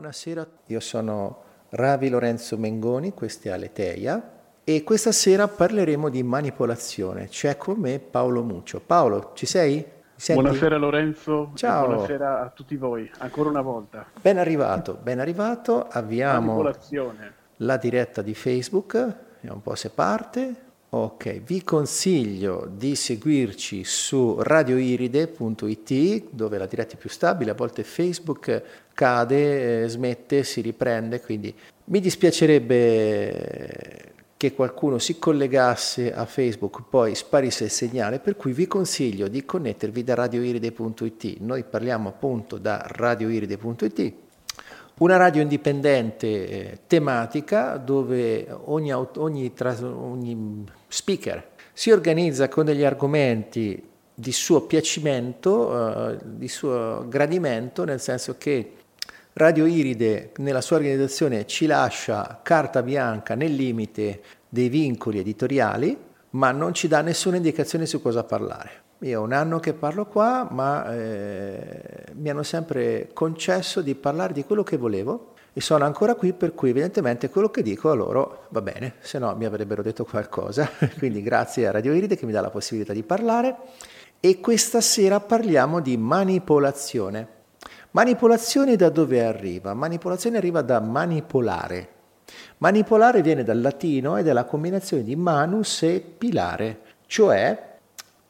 buonasera. Io sono Ravi Lorenzo Mengoni, questa è Aleteia e questa sera parleremo di manipolazione. C'è con me Paolo Muccio. Paolo, ci sei? Buonasera Lorenzo, Ciao. buonasera a tutti voi, ancora una volta. Ben arrivato, ben arrivato. Avviamo la diretta di Facebook, vediamo un po' se parte. Ok, vi consiglio di seguirci su radioiride.it dove la diretta è più stabile, a volte Facebook cade, eh, smette, si riprende, quindi mi dispiacerebbe che qualcuno si collegasse a Facebook, poi sparisse il segnale, per cui vi consiglio di connettervi da radioiride.it. Noi parliamo appunto da radioiride.it una radio indipendente eh, tematica dove ogni, ogni, ogni, speaker si organizza con degli argomenti di suo piacimento, eh, di suo gradimento, nel senso che Radio Iride nella sua organizzazione ci lascia carta bianca nel limite dei vincoli editoriali, ma non ci dà nessuna indicazione su cosa parlare. Io ho un anno che parlo qua, ma eh, mi hanno sempre concesso di parlare di quello che volevo e sono ancora qui, per cui evidentemente quello che dico a loro va bene, se no mi avrebbero detto qualcosa. Quindi grazie a Radio Iride che mi dà la possibilità di parlare. E questa sera parliamo di manipolazione. Manipolazione da dove arriva? Manipolazione arriva da manipolare. Manipolare viene dal latino ed è la combinazione di manus e pilare, cioè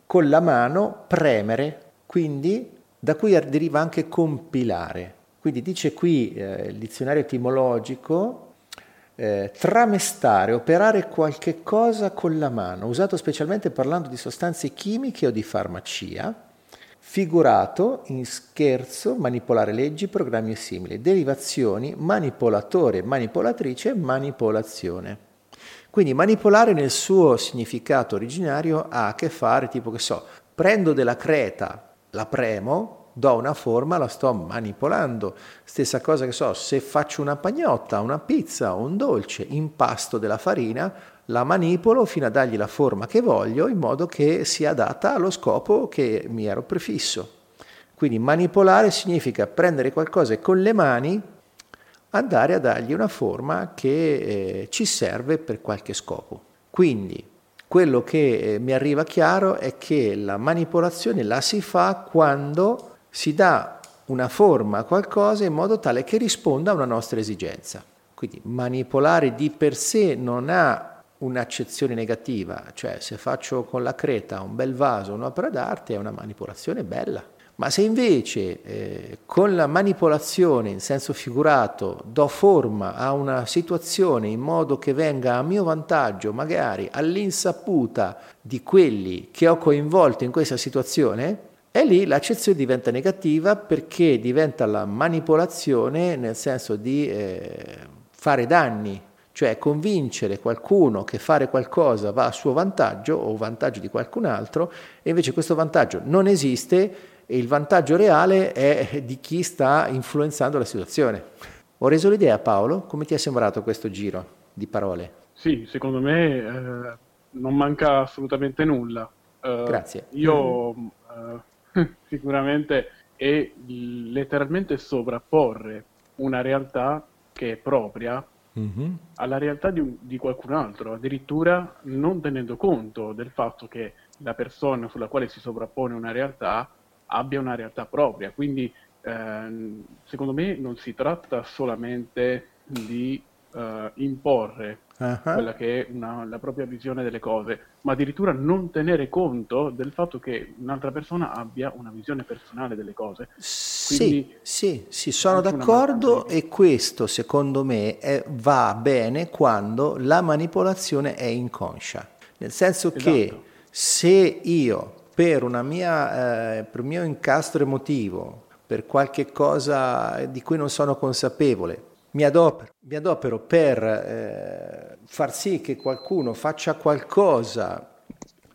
con la mano premere, quindi da cui deriva anche compilare. Quindi dice qui eh, il dizionario etimologico eh, tramestare, operare qualche cosa con la mano, usato specialmente parlando di sostanze chimiche o di farmacia, figurato in scherzo, manipolare leggi, programmi e simili, derivazioni, manipolatore, manipolatrice, manipolazione. Quindi manipolare nel suo significato originario ha a che fare tipo che so, prendo della creta, la premo, do una forma, la sto manipolando. Stessa cosa che so, se faccio una pagnotta, una pizza, un dolce, impasto della farina, la manipolo fino a dargli la forma che voglio in modo che sia adatta allo scopo che mi ero prefisso. Quindi manipolare significa prendere qualcosa con le mani andare a dargli una forma che eh, ci serve per qualche scopo. Quindi quello che eh, mi arriva chiaro è che la manipolazione la si fa quando si dà una forma a qualcosa in modo tale che risponda a una nostra esigenza. Quindi manipolare di per sé non ha un'accezione negativa, cioè se faccio con la creta un bel vaso, un'opera d'arte, è una manipolazione bella. Ma se invece eh, con la manipolazione in senso figurato do forma a una situazione in modo che venga a mio vantaggio, magari all'insaputa di quelli che ho coinvolto in questa situazione, e lì l'accezione diventa negativa perché diventa la manipolazione nel senso di eh, fare danni, cioè convincere qualcuno che fare qualcosa va a suo vantaggio o vantaggio di qualcun altro e invece questo vantaggio non esiste e il vantaggio reale è di chi sta influenzando la situazione. Ho reso l'idea Paolo? Come ti è sembrato questo giro di parole? Sì, secondo me eh, non manca assolutamente nulla. Uh, Grazie. Io uh, sicuramente è letteralmente sovrapporre una realtà che è propria mm-hmm. alla realtà di, di, qualcun altro, addirittura non tenendo conto del fatto che la persona sulla quale si sovrappone una realtà abbia una realtà propria. Quindi ehm, secondo me non si tratta solamente di eh, imporre uh-huh. quella che è una, la propria visione delle cose, ma addirittura non tenere conto del fatto che un'altra persona abbia una visione personale delle cose. Quindi, sì, sì, sì, sono d'accordo e questo secondo me è, va bene quando la manipolazione è inconscia, nel senso esatto. che se io per, mia, eh, per un mio incastro emotivo, per qualche cosa di cui non sono consapevole, mi adopero, mi adopero per eh, far sì che qualcuno faccia qualcosa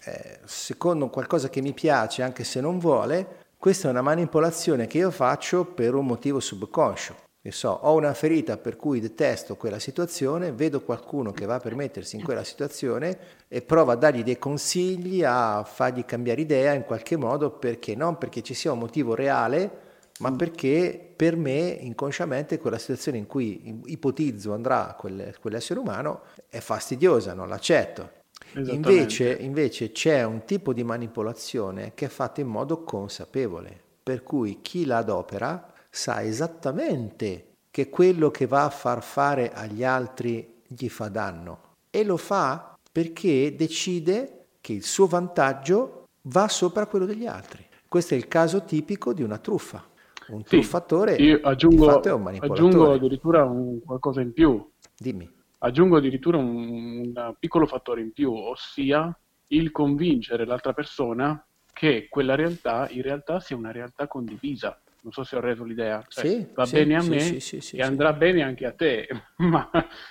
eh, secondo qualcosa che mi piace, anche se non vuole, questa è una manipolazione che io faccio per un motivo subconscio. Che so, ho una ferita per cui detesto quella situazione, vedo qualcuno che va per mettersi in quella situazione e provo a dargli dei consigli, a fargli cambiare idea in qualche modo, perché non? Perché ci sia un motivo reale, ma perché per me inconsciamente quella situazione in cui ipotizzo andrà quel, quell'essere umano è fastidiosa, non l'accetto. Invece, invece c'è un tipo di manipolazione che è fatta in modo consapevole, per cui chi la adopera sa esattamente che quello che va a far fare agli altri gli fa danno e lo fa perché decide che il suo vantaggio va sopra quello degli altri. Questo è il caso tipico di una truffa. Un sì, truffatore io aggiungo, è un. Aggiungo addirittura un, qualcosa in più. Dimmi. Aggiungo addirittura un, un piccolo fattore in più, ossia il convincere l'altra persona che quella realtà in realtà sia una realtà condivisa. Non so se ho reso l'idea. Cioè, sì, va sì, bene a me sì, e andrà bene anche a te, ma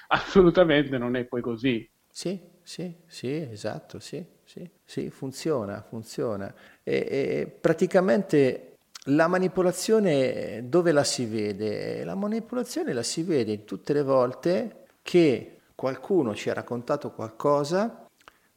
assolutamente non è poi così. Sì, sì, sì, esatto, sì, sì, sì funziona, funziona. E, e praticamente la manipolazione dove la si vede? La manipolazione la si vede tutte le volte che qualcuno ci ha raccontato qualcosa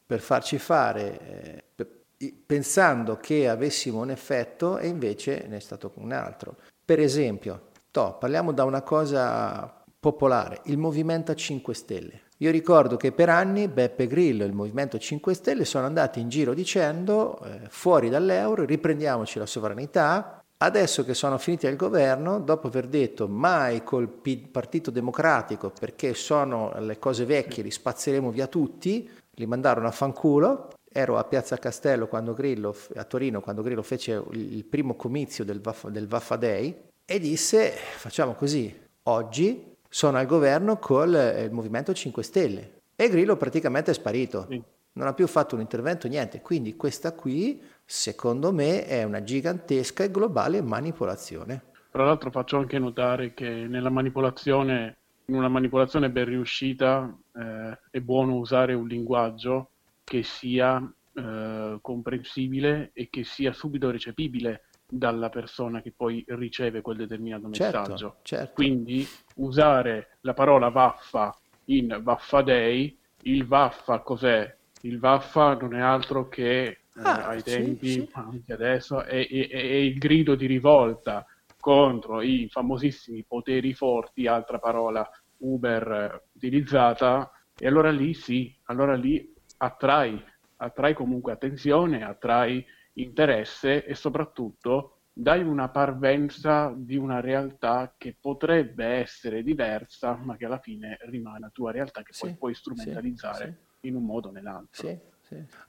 per farci fare, eh, pensando che avessimo un effetto e invece ne è stato un altro. Per esempio, to, parliamo da una cosa popolare, il Movimento 5 Stelle. Io ricordo che per anni Beppe Grillo e il Movimento 5 Stelle sono andati in giro dicendo eh, fuori dall'euro, riprendiamoci la sovranità, adesso che sono finiti al governo, dopo aver detto mai col Partito Democratico perché sono le cose vecchie, li spazzeremo via tutti, li mandarono a fanculo. Ero a Piazza Castello quando Grillo, a Torino quando Grillo fece il primo comizio del Vaffa, del Vaffa Day e disse facciamo così, oggi sono al governo col eh, Movimento 5 Stelle. E Grillo praticamente è sparito, non ha più fatto un intervento, niente, quindi questa qui secondo me è una gigantesca e globale manipolazione. Tra l'altro faccio anche notare che nella manipolazione, in una manipolazione ben riuscita, eh, è buono usare un linguaggio che sia eh, comprensibile e che sia subito recepibile dalla persona che poi riceve quel determinato certo, messaggio. Certo. Quindi usare la parola vaffa in vaffa day, il vaffa cos'è? Il vaffa non è altro che ah, ai tempi, sì, sì. anche adesso, è, è, è, il grido di rivolta contro i famosissimi poteri forti, altra parola Uber eh, utilizzata, e allora lì sì, allora lì attrai, attrai comunque attenzione, attrai interesse e soprattutto dai una parvenza di una realtà che potrebbe essere diversa, ma che alla fine rimane la tua realtà che sì, poi puoi strumentalizzare in un modo o nell'altro.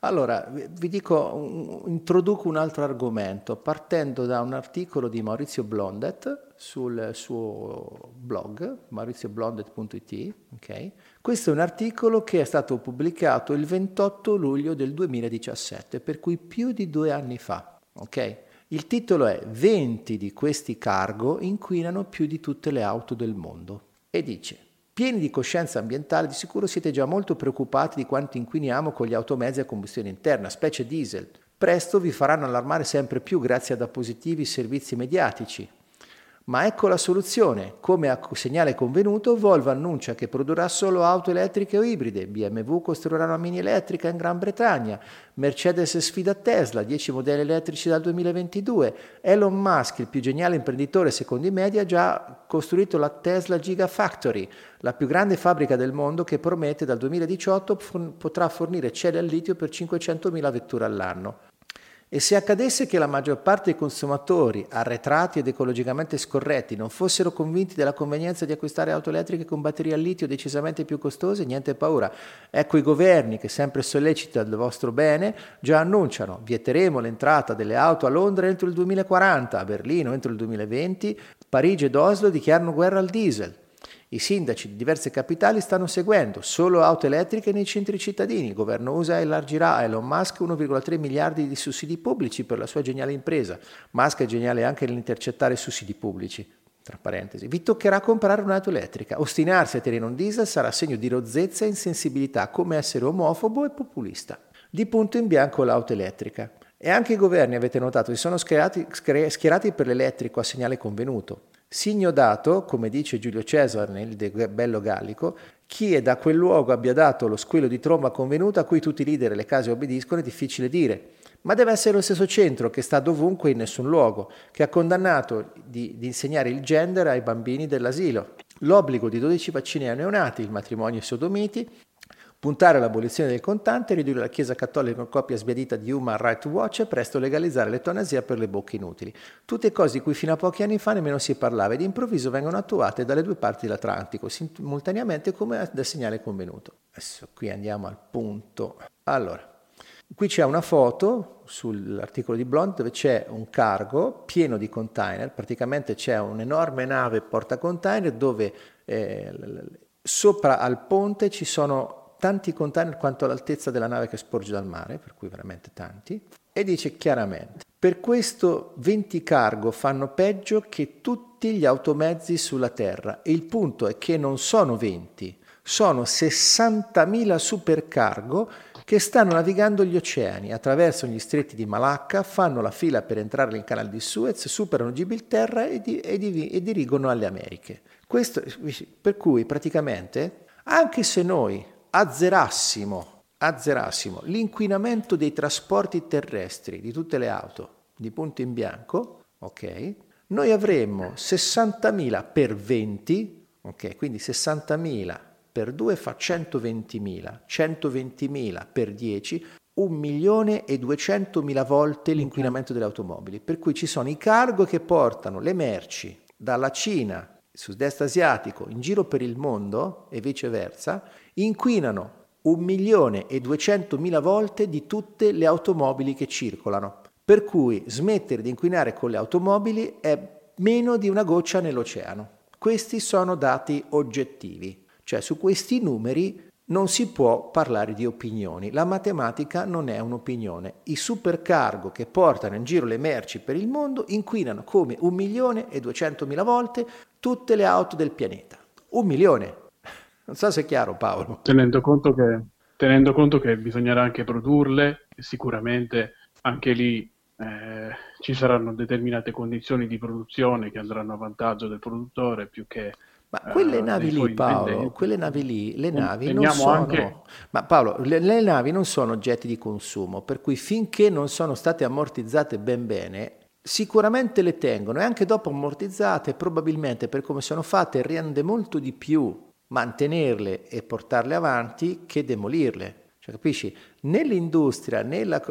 Allora, vi dico, introduco un altro argomento partendo da un articolo di Maurizio Blondet sul suo blog, maurizioblondet.it. Okay? Questo è un articolo che è stato pubblicato il 28 luglio del 2017, per cui più di due anni fa. Okay? Il titolo è 20 di questi cargo inquinano più di tutte le auto del mondo e dice Pieni di coscienza ambientale, di sicuro siete già molto preoccupati di quanto inquiniamo con gli automezzi a combustione interna, specie diesel. Presto vi faranno allarmare sempre più grazie ad appositivi servizi mediatici, ma ecco la soluzione. Come a segnale convenuto, Volvo annuncia che produrrà solo auto elettriche o ibride, BMW costruirà una mini elettrica in Gran Bretagna, Mercedes sfida Tesla, 10 modelli elettrici dal 2022, Elon Musk, il più geniale imprenditore secondo i media, ha già costruito la Tesla Gigafactory, la più grande fabbrica del mondo che promette dal 2018 potrà fornire celle al litio per 500.000 vetture all'anno. E se accadesse che la maggior parte dei consumatori, arretrati ed ecologicamente scorretti, non fossero convinti della convenienza di acquistare auto elettriche con batterie a litio decisamente più costose, niente paura. Ecco i governi che sempre sollecitano il vostro bene già annunciano vieteremo l'entrata delle auto a Londra entro il 2040, a Berlino entro il 2020, Parigi ed Oslo dichiarano guerra al diesel. I sindaci di diverse capitali stanno seguendo solo auto elettriche nei centri cittadini. Il governo USA elargirà a Elon Musk 1,3 miliardi di sussidi pubblici per la sua geniale impresa. Musk è geniale anche nell'intercettare sussidi pubblici. Tra parentesi, vi toccherà comprare un'auto elettrica. Ostinarsi a tenere un diesel sarà segno di rozzezza e insensibilità, come essere omofobo e populista. Di punto in bianco l'auto elettrica. E anche i governi, avete notato, si sono schierati, schierati per l'elettrico a segnale convenuto. Signo dato, come dice Giulio Cesare nel De Bello Gallico, Chi è da quel luogo abbia dato lo squillo di tromba convenuto a cui tutti i leader e le case obbediscono è difficile dire, ma deve essere lo stesso centro che sta dovunque in nessun luogo, che ha condannato di, di insegnare il gender ai bambini dell'asilo, l'obbligo di 12 vaccini ai neonati, il matrimonio ai sodomiti, puntare all'abolizione del contante, ridurre la Chiesa Cattolica in coppia sbiadita di Human Rights Watch e presto legalizzare l'eutanasia per le bocche inutili. Tutte cose di cui fino a pochi anni fa nemmeno si parlava ed improvviso vengono attuate dalle due parti dell'Atlantico, simultaneamente come da segnale convenuto. Adesso qui andiamo al punto. Allora, qui c'è una foto sull'articolo di Blond dove c'è un cargo pieno di container, praticamente c'è un'enorme nave porta container dove eh, sopra al ponte ci sono tanti container quanto all'altezza della nave che sporge dal mare, per cui veramente tanti, e dice chiaramente, per questo 20 cargo fanno peggio che tutti gli automezzi sulla Terra e il punto è che non sono 20, sono 60.000 supercargo che stanno navigando gli oceani, attraversano gli stretti di Malacca, fanno la fila per entrare nel canale di Suez, superano Gibilterra e, di, e, di, e dirigono alle Americhe. Questo, per cui praticamente, anche se noi azzerassimo, azzerassimo l'inquinamento dei trasporti terrestri di tutte le auto di punto in bianco, ok? Noi avremmo 60.000 per 20, ok? Quindi 60.000 per 2 fa 120.000, 120.000 per 10, 1 milione e 200.000 volte l'inquinamento delle automobili. Per cui ci sono i cargo che portano le merci dalla Cina, sud-est asiatico, in giro per il mondo e viceversa, inquinano un milione e duecentomila volte di tutte le automobili che circolano. Per cui smettere di inquinare con le automobili è meno di una goccia nell'oceano. Questi sono dati oggettivi, cioè su questi numeri non si può parlare di opinioni. La matematica non è un'opinione. I supercargo che portano in giro le merci per il mondo inquinano come un milione e duecentomila volte tutte le auto del pianeta. Un milione. Non so se è chiaro Paolo. Tenendo conto che, tenendo conto che bisognerà anche produrle, sicuramente anche lì eh, ci saranno determinate condizioni di produzione che andranno a vantaggio del produttore più che ma quelle uh, navi lì, Paolo, quelle navi lì, le navi non sono... Anche... Ma Paolo, le, le, navi non sono oggetti di consumo, per cui finché non sono state ammortizzate ben bene, sicuramente le tengono e anche dopo ammortizzate, probabilmente per come sono fatte, rende molto di più mantenerle e portarle avanti che demolirle. Cioè, capisci? Nell'industria, nella...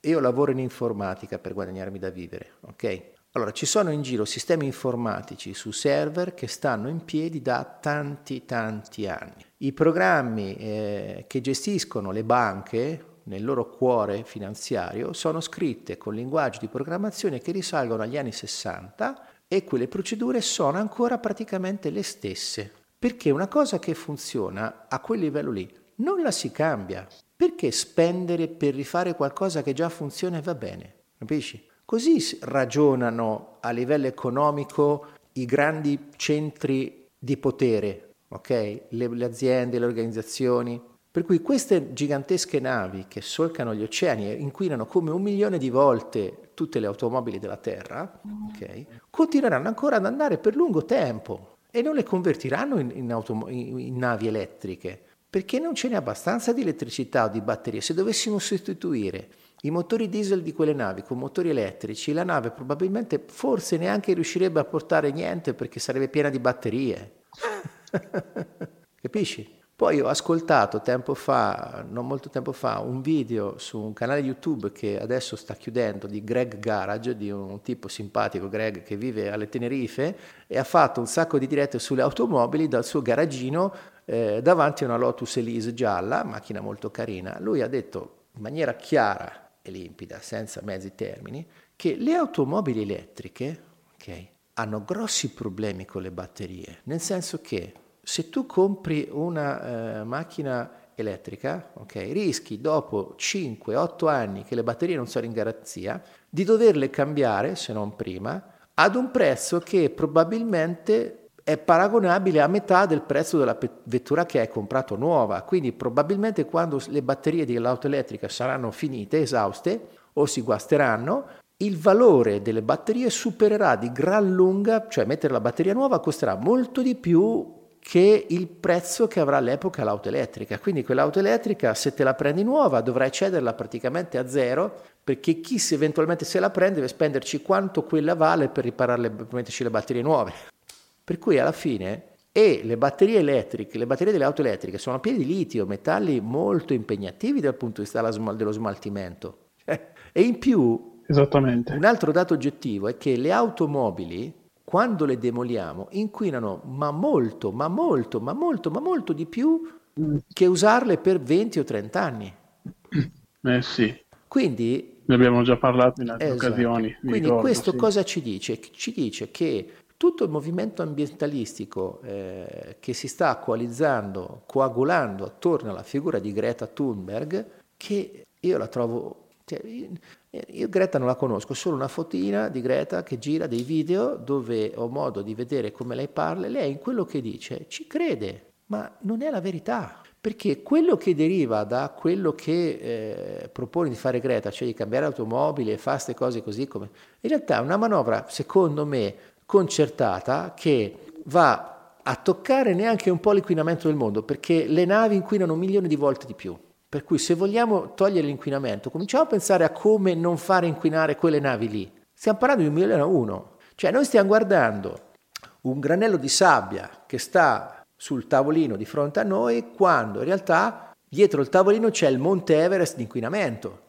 io lavoro in informatica per guadagnarmi da vivere, ok? Allora, ci sono in giro sistemi informatici su server che stanno in piedi da tanti, tanti anni. I programmi eh, che gestiscono le banche nel loro cuore finanziario sono scritte con linguaggi di programmazione che risalgono agli anni 60 e quelle procedure sono ancora praticamente le stesse. Perché una cosa che funziona a quel livello lì non la si cambia. Perché spendere per rifare qualcosa che già funziona e va bene? Capisci? Così ragionano a livello economico i grandi centri di potere, ok? Le, le aziende, le organizzazioni. Per cui queste gigantesche navi che solcano gli oceani e inquinano come un milione di volte tutte le automobili della Terra, okay, continueranno ancora ad andare per lungo tempo e non le convertiranno in, in, autom- in, navi elettriche, perché non ce n'è abbastanza di elettricità o di batterie. Se dovessimo sostituire i motori diesel di quelle navi con motori elettrici, la nave probabilmente forse neanche riuscirebbe a portare niente perché sarebbe piena di batterie. Capisci? Poi ho ascoltato tempo fa, non molto tempo fa, un video su un canale YouTube che adesso sta chiudendo di Greg Garage, di un tipo simpatico, Greg, che vive alle Tenerife e ha fatto un sacco di dirette sulle automobili dal suo garagino eh, davanti a una Lotus Elise gialla, macchina molto carina. Lui ha detto in maniera chiara e limpida, senza mezzi termini, che le automobili elettriche okay, hanno grossi problemi con le batterie, nel senso che se tu compri una eh, macchina elettrica, okay, rischi dopo 5-8 anni che le batterie non sono in garanzia, di doverle cambiare, se non prima, ad un prezzo che probabilmente è paragonabile a metà del prezzo della vettura che hai comprato nuova. Quindi probabilmente quando le batterie dell'auto elettrica saranno finite, esauste o si guasteranno, il valore delle batterie supererà di gran lunga, cioè mettere la batteria nuova costerà molto di più che il prezzo che avrà all'epoca l'auto elettrica. Quindi quell'auto elettrica, se te la prendi nuova, dovrai cederla praticamente a zero, perché chi se eventualmente se la prende deve spenderci quanto quella vale per ripararle, per metterci le batterie nuove. Per cui alla fine e le batterie elettriche, le batterie delle auto elettriche sono piene di litio, metalli molto impegnativi dal punto di vista dello smaltimento. E in più, un altro dato oggettivo è che le automobili, quando le demoliamo, inquinano ma molto, ma molto, ma molto, ma molto di più che usarle per 20 o 30 anni. Eh sì. Quindi ne abbiamo già parlato in altre esatto. occasioni. Quindi ricordo, questo sì. cosa ci dice? Ci dice che tutto il movimento ambientalistico eh, che si sta coalizzando, coagulando attorno alla figura di Greta Thunberg, che io la trovo... Cioè, io Greta non la conosco, solo una fotina di Greta che gira dei video dove ho modo di vedere come lei parla lei in quello che dice ci crede, ma non è la verità. Perché quello che deriva da quello che eh, propone di fare Greta, cioè di cambiare automobili e fare queste cose così come... In realtà è una manovra, secondo me, concertata che va a toccare neanche un po' l'inquinamento del mondo, perché le navi inquinano milioni di volte di più. Per cui se vogliamo togliere l'inquinamento, cominciamo a pensare a come non fare inquinare quelle navi lì. Stiamo parlando di un milione a uno. Cioè noi stiamo guardando un granello di sabbia che sta sul tavolino di fronte a noi, quando in realtà dietro il tavolino c'è il Monte Everest di inquinamento.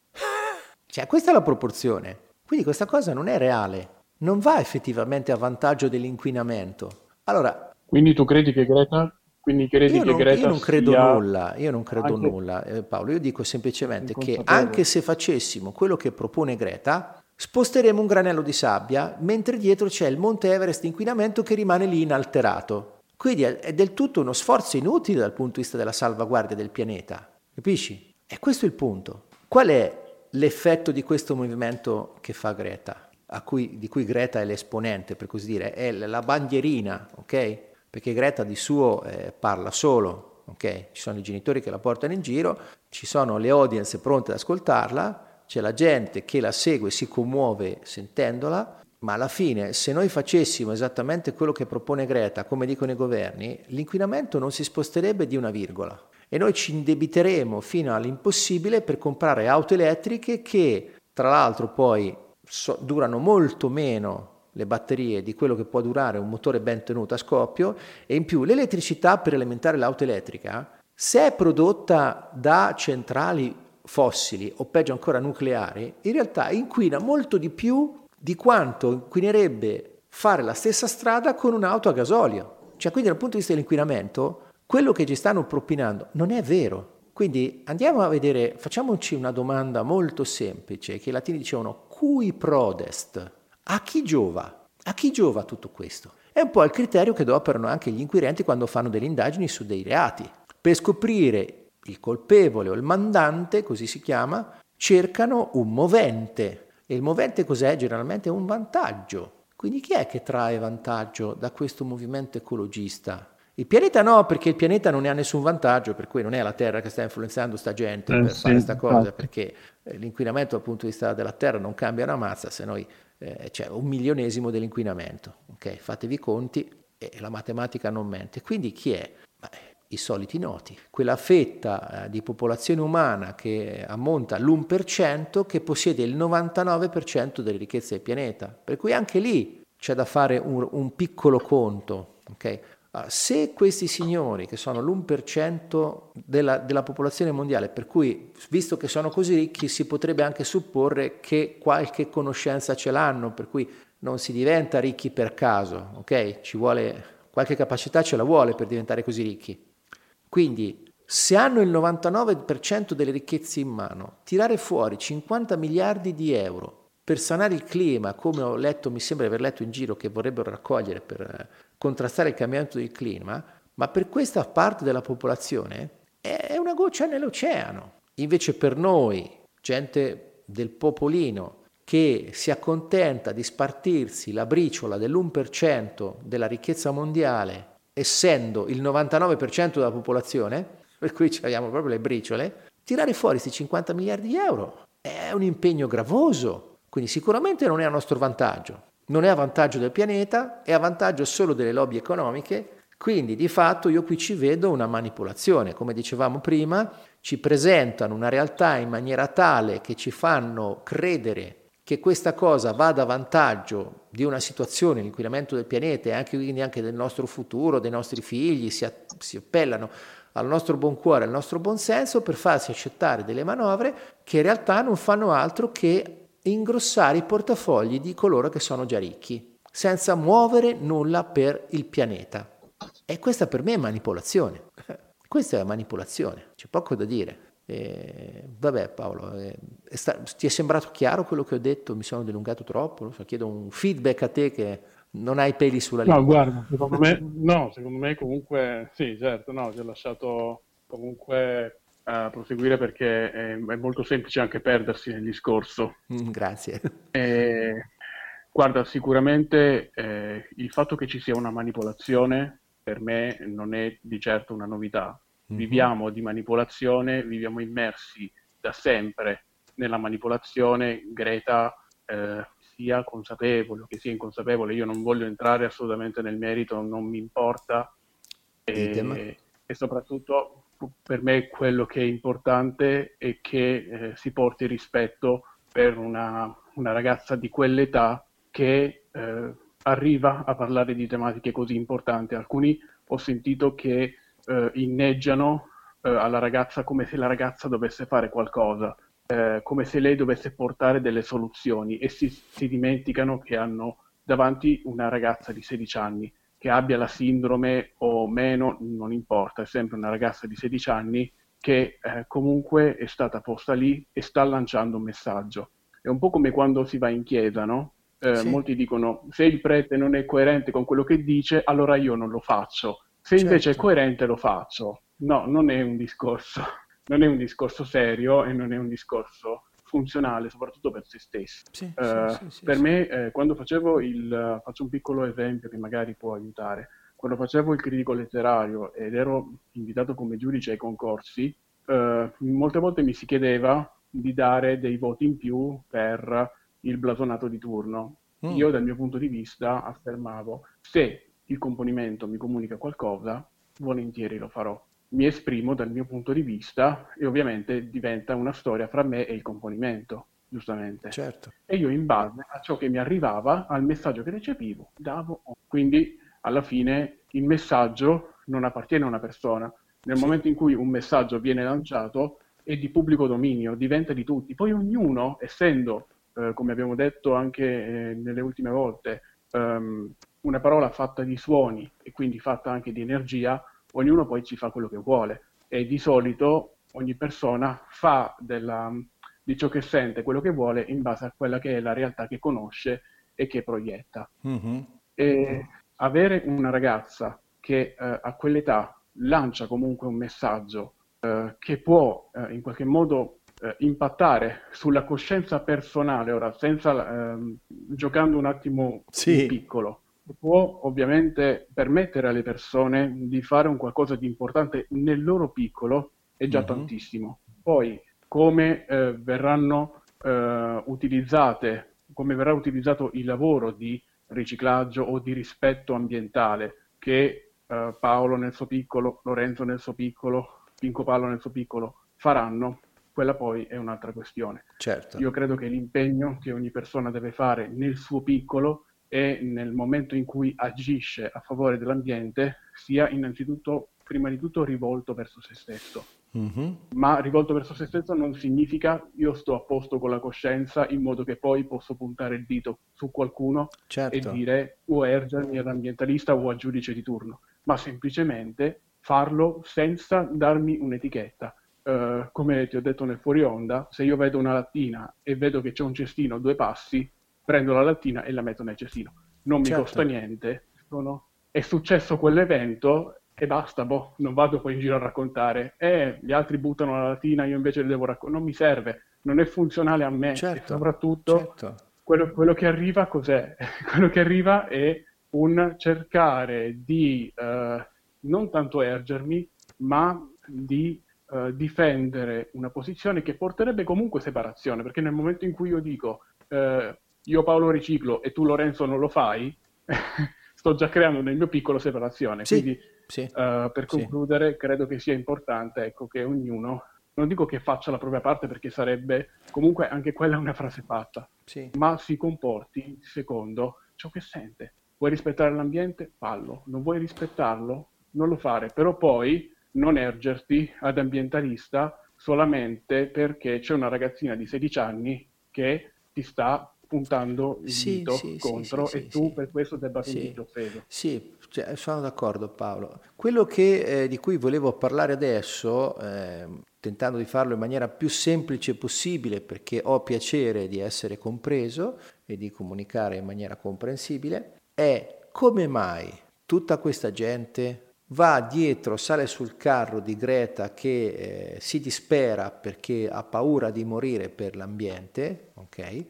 Cioè questa è la proporzione. Quindi questa cosa non è reale non va effettivamente a vantaggio dell'inquinamento. Allora, quindi tu credi che Greta quindi credi io che Greta io non credo sia... nulla, io non credo anche... nulla, eh, Paolo. Io dico semplicemente che anche se facessimo quello che propone Greta, sposteremo un granello di sabbia, mentre dietro c'è il Monte Everest inquinamento che rimane lì inalterato. Quindi è del tutto uno sforzo inutile dal punto di vista della salvaguardia del pianeta. Capisci? E questo è il punto. Qual è l'effetto di questo movimento che fa Greta? cui, di cui Greta è l'esponente, per così dire, è la bandierina, ok? Perché Greta di suo eh, parla solo, ok? Ci sono i genitori che la portano in giro, ci sono le audience pronte ad ascoltarla, c'è la gente che la segue, si commuove sentendola, ma alla fine se noi facessimo esattamente quello che propone Greta, come dicono i governi, l'inquinamento non si sposterebbe di una virgola e noi ci indebiteremo fino all'impossibile per comprare auto elettriche che tra l'altro poi so, durano molto meno le batterie di quello che può durare un motore ben tenuto a scoppio e in più l'elettricità per alimentare l'auto elettrica, se è prodotta da centrali fossili o peggio ancora nucleari, in realtà inquina molto di più di quanto inquinerebbe fare la stessa strada con un'auto a gasolio. Cioè quindi dal punto di vista dell'inquinamento, quello che ci stanno propinando non è vero. Quindi andiamo a vedere, facciamoci una domanda molto semplice, che i latini dicevano cui prodest? A chi giova? A chi giova tutto questo? È un po' il criterio che adoperano anche gli inquirenti quando fanno delle indagini su dei reati. Per scoprire il colpevole o il mandante, così si chiama, cercano un movente. E il movente cos'è? Generalmente un vantaggio. Quindi chi è che trae vantaggio da questo movimento ecologista? Il pianeta no, perché il pianeta non ne ha nessun vantaggio, per cui non è la Terra che sta influenzando sta gente eh, per sì, fare questa cosa, perché eh, l'inquinamento dal punto di vista della Terra non cambia una mazza, se noi eh, c'è un milionesimo dell'inquinamento. Okay? Fatevi i conti e la matematica non mente. Quindi chi è? Beh, I soliti noti, quella fetta eh, di popolazione umana che ammonta all'1% che possiede il 99% delle ricchezze del pianeta. Per cui anche lì c'è da fare un, un piccolo conto. Okay? Ah, se questi signori, che sono l'1% della, della, popolazione mondiale, per cui visto che sono così ricchi, si potrebbe anche supporre che qualche conoscenza ce l'hanno, per cui non si diventa ricchi per caso, ok? Ci vuole qualche capacità ce la vuole per diventare così ricchi. Quindi, se hanno il 99% delle ricchezze in mano, tirare fuori 50 miliardi di euro per sanare il clima, come ho letto, mi sembra di aver letto in giro che vorrebbero raccogliere per contrastare il cambiamento del clima, ma per questa parte della popolazione è una goccia nell'oceano. Invece per noi, gente del popolino, che si accontenta di spartirsi la briciola dell'1% della ricchezza mondiale, essendo il 99% della popolazione, per cui abbiamo proprio le briciole, tirare fuori questi 50 miliardi di euro è un impegno gravoso, quindi sicuramente non è a nostro vantaggio non è a vantaggio del pianeta, è a vantaggio solo delle lobby economiche Quindi di fatto io qui ci vedo una manipolazione, come dicevamo prima, ci presentano una realtà in maniera tale che ci fanno credere che questa cosa vada a vantaggio di una situazione, l'inquinamento del pianeta e anche, quindi anche del nostro futuro, dei nostri figli, si, si appellano al nostro buon cuore, al nostro buon senso per farsi accettare delle manovre che in realtà non fanno altro che ingrossare i portafogli di coloro che sono già ricchi, senza muovere nulla per il pianeta. E questa per me è manipolazione. Questa è manipolazione, c'è poco da dire. Eh, vabbè Paolo, eh, è sta- ti è sembrato chiaro quello che ho detto? Mi sono dilungato troppo? So, chiedo un feedback a te che non hai peli sulla lingua. No, guarda, secondo me, no, secondo me comunque, sì, certo, no, ti ho lasciato comunque uh, proseguire perché è, è, molto semplice anche perdersi nel discorso. Mm, grazie. E, guarda, sicuramente eh, il fatto che ci sia una manipolazione per me non è di certo una novità, Mm-hmm. Viviamo di manipolazione, viviamo immersi da sempre nella manipolazione. Greta eh, sia consapevole o che sia inconsapevole, io non voglio entrare assolutamente nel merito, non mi importa. E, e soprattutto per me quello che è importante è che eh, si porti rispetto per una, una ragazza di quell'età che eh, arriva a parlare di tematiche così importanti. Alcuni ho sentito che eh, inneggiano eh, alla ragazza come se la ragazza dovesse fare qualcosa, eh, come se lei dovesse portare delle soluzioni e si, si, dimenticano che hanno davanti una ragazza di 16 anni che abbia la sindrome o meno, non importa, è sempre una ragazza di 16 anni che eh, comunque è stata posta lì e sta lanciando un messaggio. È un po' come quando si va in chiesa, no? Eh, sì. Molti dicono se il prete non è coerente con quello che dice, allora io non lo faccio. Se invece certo. è coerente lo faccio. No, non è un discorso, non è un discorso serio e non è un discorso funzionale, soprattutto per se stessi. Sì, uh, sì, sì, per me, eh, quando facevo il, faccio un piccolo esempio che magari può aiutare, quando facevo il critico letterario ed ero invitato come giudice ai concorsi, uh, molte volte mi si chiedeva di dare dei voti in più per il blasonato di turno. Mm. Io dal mio punto di vista affermavo, se il componimento mi comunica qualcosa, volentieri lo farò. Mi esprimo dal mio punto di vista e ovviamente diventa una storia fra me e il componimento, giustamente. Certo. E io in base a ciò che mi arrivava, al messaggio che recepivo, davo. Quindi alla fine il messaggio non appartiene a una persona. Nel sì. momento in cui un messaggio viene lanciato è di pubblico dominio, diventa di tutti. Poi ognuno, essendo, eh, come abbiamo detto anche eh, nelle ultime volte, um, una parola fatta di suoni e quindi fatta anche di energia, ognuno poi ci fa quello che vuole e di solito ogni persona fa della, di ciò che sente quello che vuole in base a quella che è la realtà che conosce e che proietta. Mm-hmm. E avere una ragazza che eh, a quell'età lancia comunque un messaggio eh, che può eh, in qualche modo eh, impattare sulla coscienza personale, ora senza ehm, giocando un attimo sì. piccolo, può ovviamente permettere alle persone di fare un qualcosa di importante nel loro piccolo è già mm-hmm. tantissimo. Poi come eh, verranno eh, utilizzate, come verrà utilizzato il lavoro di riciclaggio o di rispetto ambientale che eh, Paolo nel suo piccolo, Lorenzo nel suo piccolo, Pinco Pallo nel suo piccolo faranno, quella poi è un'altra questione. Certo. Io credo che l'impegno che ogni persona deve fare nel suo piccolo e nel momento in cui agisce a favore dell'ambiente sia innanzitutto, prima di tutto, rivolto verso se stesso. Mm-hmm. Ma rivolto verso se stesso non significa io sto a posto con la coscienza in modo che poi posso puntare il dito su qualcuno certo. e dire o ergermi ad ambientalista o a giudice di turno, ma semplicemente farlo senza darmi un'etichetta. Uh, come ti ho detto nel fuori onda, se io vedo una lattina e vedo che c'è un cestino a due passi, prendo la lattina e la metto nel cestino. Non mi certo. costa niente. Sono... È successo quell'evento e basta, boh, non vado poi in giro a raccontare. Eh, gli altri buttano la lattina, io invece le devo raccontare. Non mi serve, non è funzionale a me. Certo, soprattutto certo. quello, quello, che arriva cos'è? quello che arriva è un cercare di uh, non tanto ergermi, ma di uh, difendere una posizione che porterebbe comunque separazione, perché nel momento in cui io dico uh, io Paolo riciclo e tu Lorenzo non lo fai, sto già creando nel mio piccolo separazione. Sì, Quindi, sì, uh, per concludere, sì. credo che sia importante ecco, che ognuno, non dico che faccia la propria parte perché sarebbe, comunque anche quella è una frase fatta, ma si comporti secondo ciò che sente. Vuoi rispettare l'ambiente? Fallo. Non vuoi rispettarlo? Non lo fare. Però poi non ergerti ad ambientalista solamente perché c'è una ragazzina di 16 anni che ti sta puntando il sì, dito sì, contro sì, e tu per questo debba sentirti offeso. Sì, cioè, sono d'accordo Paolo. Quello che, eh, di cui volevo parlare adesso, eh, tentando di farlo in maniera più semplice possibile perché ho piacere di essere compreso e di comunicare in maniera comprensibile, è come mai tutta questa gente va dietro, sale sul carro di Greta che eh, si dispera perché ha paura di morire per l'ambiente, ok?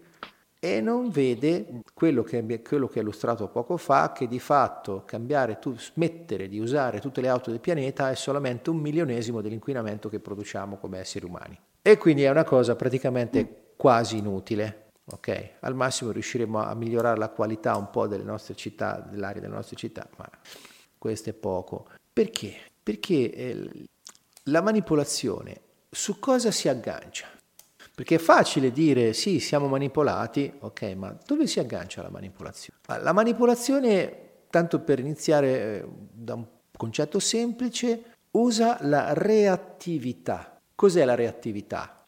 E non vede quello che, quello che ha illustrato poco fa, che di fatto cambiare, tu, smettere di usare tutte le auto del pianeta è solamente un milionesimo dell'inquinamento che produciamo come esseri umani. E quindi è una cosa praticamente quasi inutile. Ok, al massimo riusciremo a migliorare la qualità un po' delle nostre città, dell'aria delle nostre città, ma questo è poco. Perché? Perché eh, la manipolazione su cosa si aggancia? Perché è facile dire sì, siamo manipolati, ok, ma dove si aggancia la manipolazione? La manipolazione, tanto per iniziare eh, da un concetto semplice, usa la reattività. Cos'è la reattività?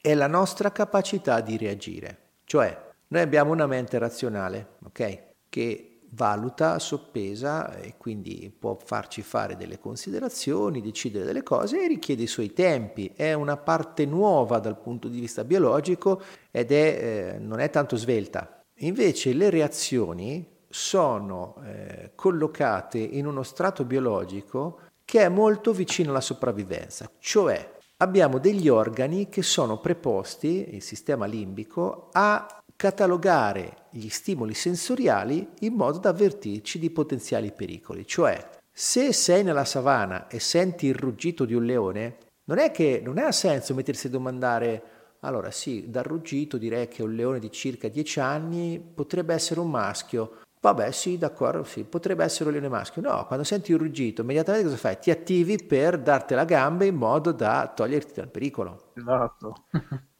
È la nostra capacità di reagire. Cioè, noi abbiamo una mente razionale, ok? Che valuta, soppesa e quindi può farci fare delle considerazioni, decidere delle cose e richiede i suoi tempi. È una parte nuova dal punto di vista biologico ed è, eh, non è tanto svelta. Invece le reazioni sono eh, collocate in uno strato biologico che è molto vicino alla sopravvivenza, cioè abbiamo degli organi che sono preposti, il sistema limbico, a catalogare gli stimoli sensoriali in modo da avvertirci di potenziali pericoli. Cioè, se sei nella savana e senti il ruggito di un leone, non è che non ha senso mettersi a domandare allora sì, dal ruggito direi che un leone di circa 10 anni potrebbe essere un maschio. Vabbè, sì, d'accordo, sì, potrebbe essere un leone maschio. No, quando senti un ruggito, immediatamente cosa fai? Ti attivi per darti la gamba in modo da toglierti dal pericolo. Esatto.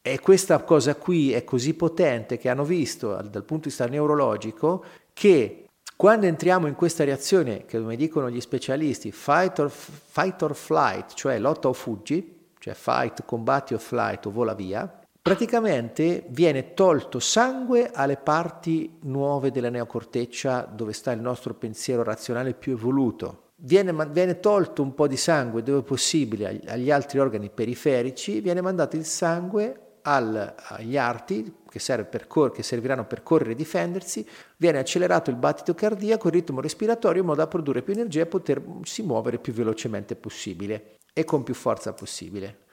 E questa cosa qui è così potente che hanno visto dal punto di vista neurologico che quando entriamo in questa reazione, che come dicono gli specialisti, fight or, fight or flight, cioè lotta o fuggi, cioè fight, combatti o flight o vola via, praticamente viene tolto sangue alle parti nuove della neocorteccia dove sta il nostro pensiero razionale più evoluto. Viene, viene tolto un po' di sangue dove possibile agli altri organi periferici, viene mandato il sangue al, agli arti che, cor- che serviranno per correre e difendersi, viene accelerato il battito cardiaco, il ritmo respiratorio in modo da produrre più energia e potersi muovere più velocemente possibile e con più forza possibile.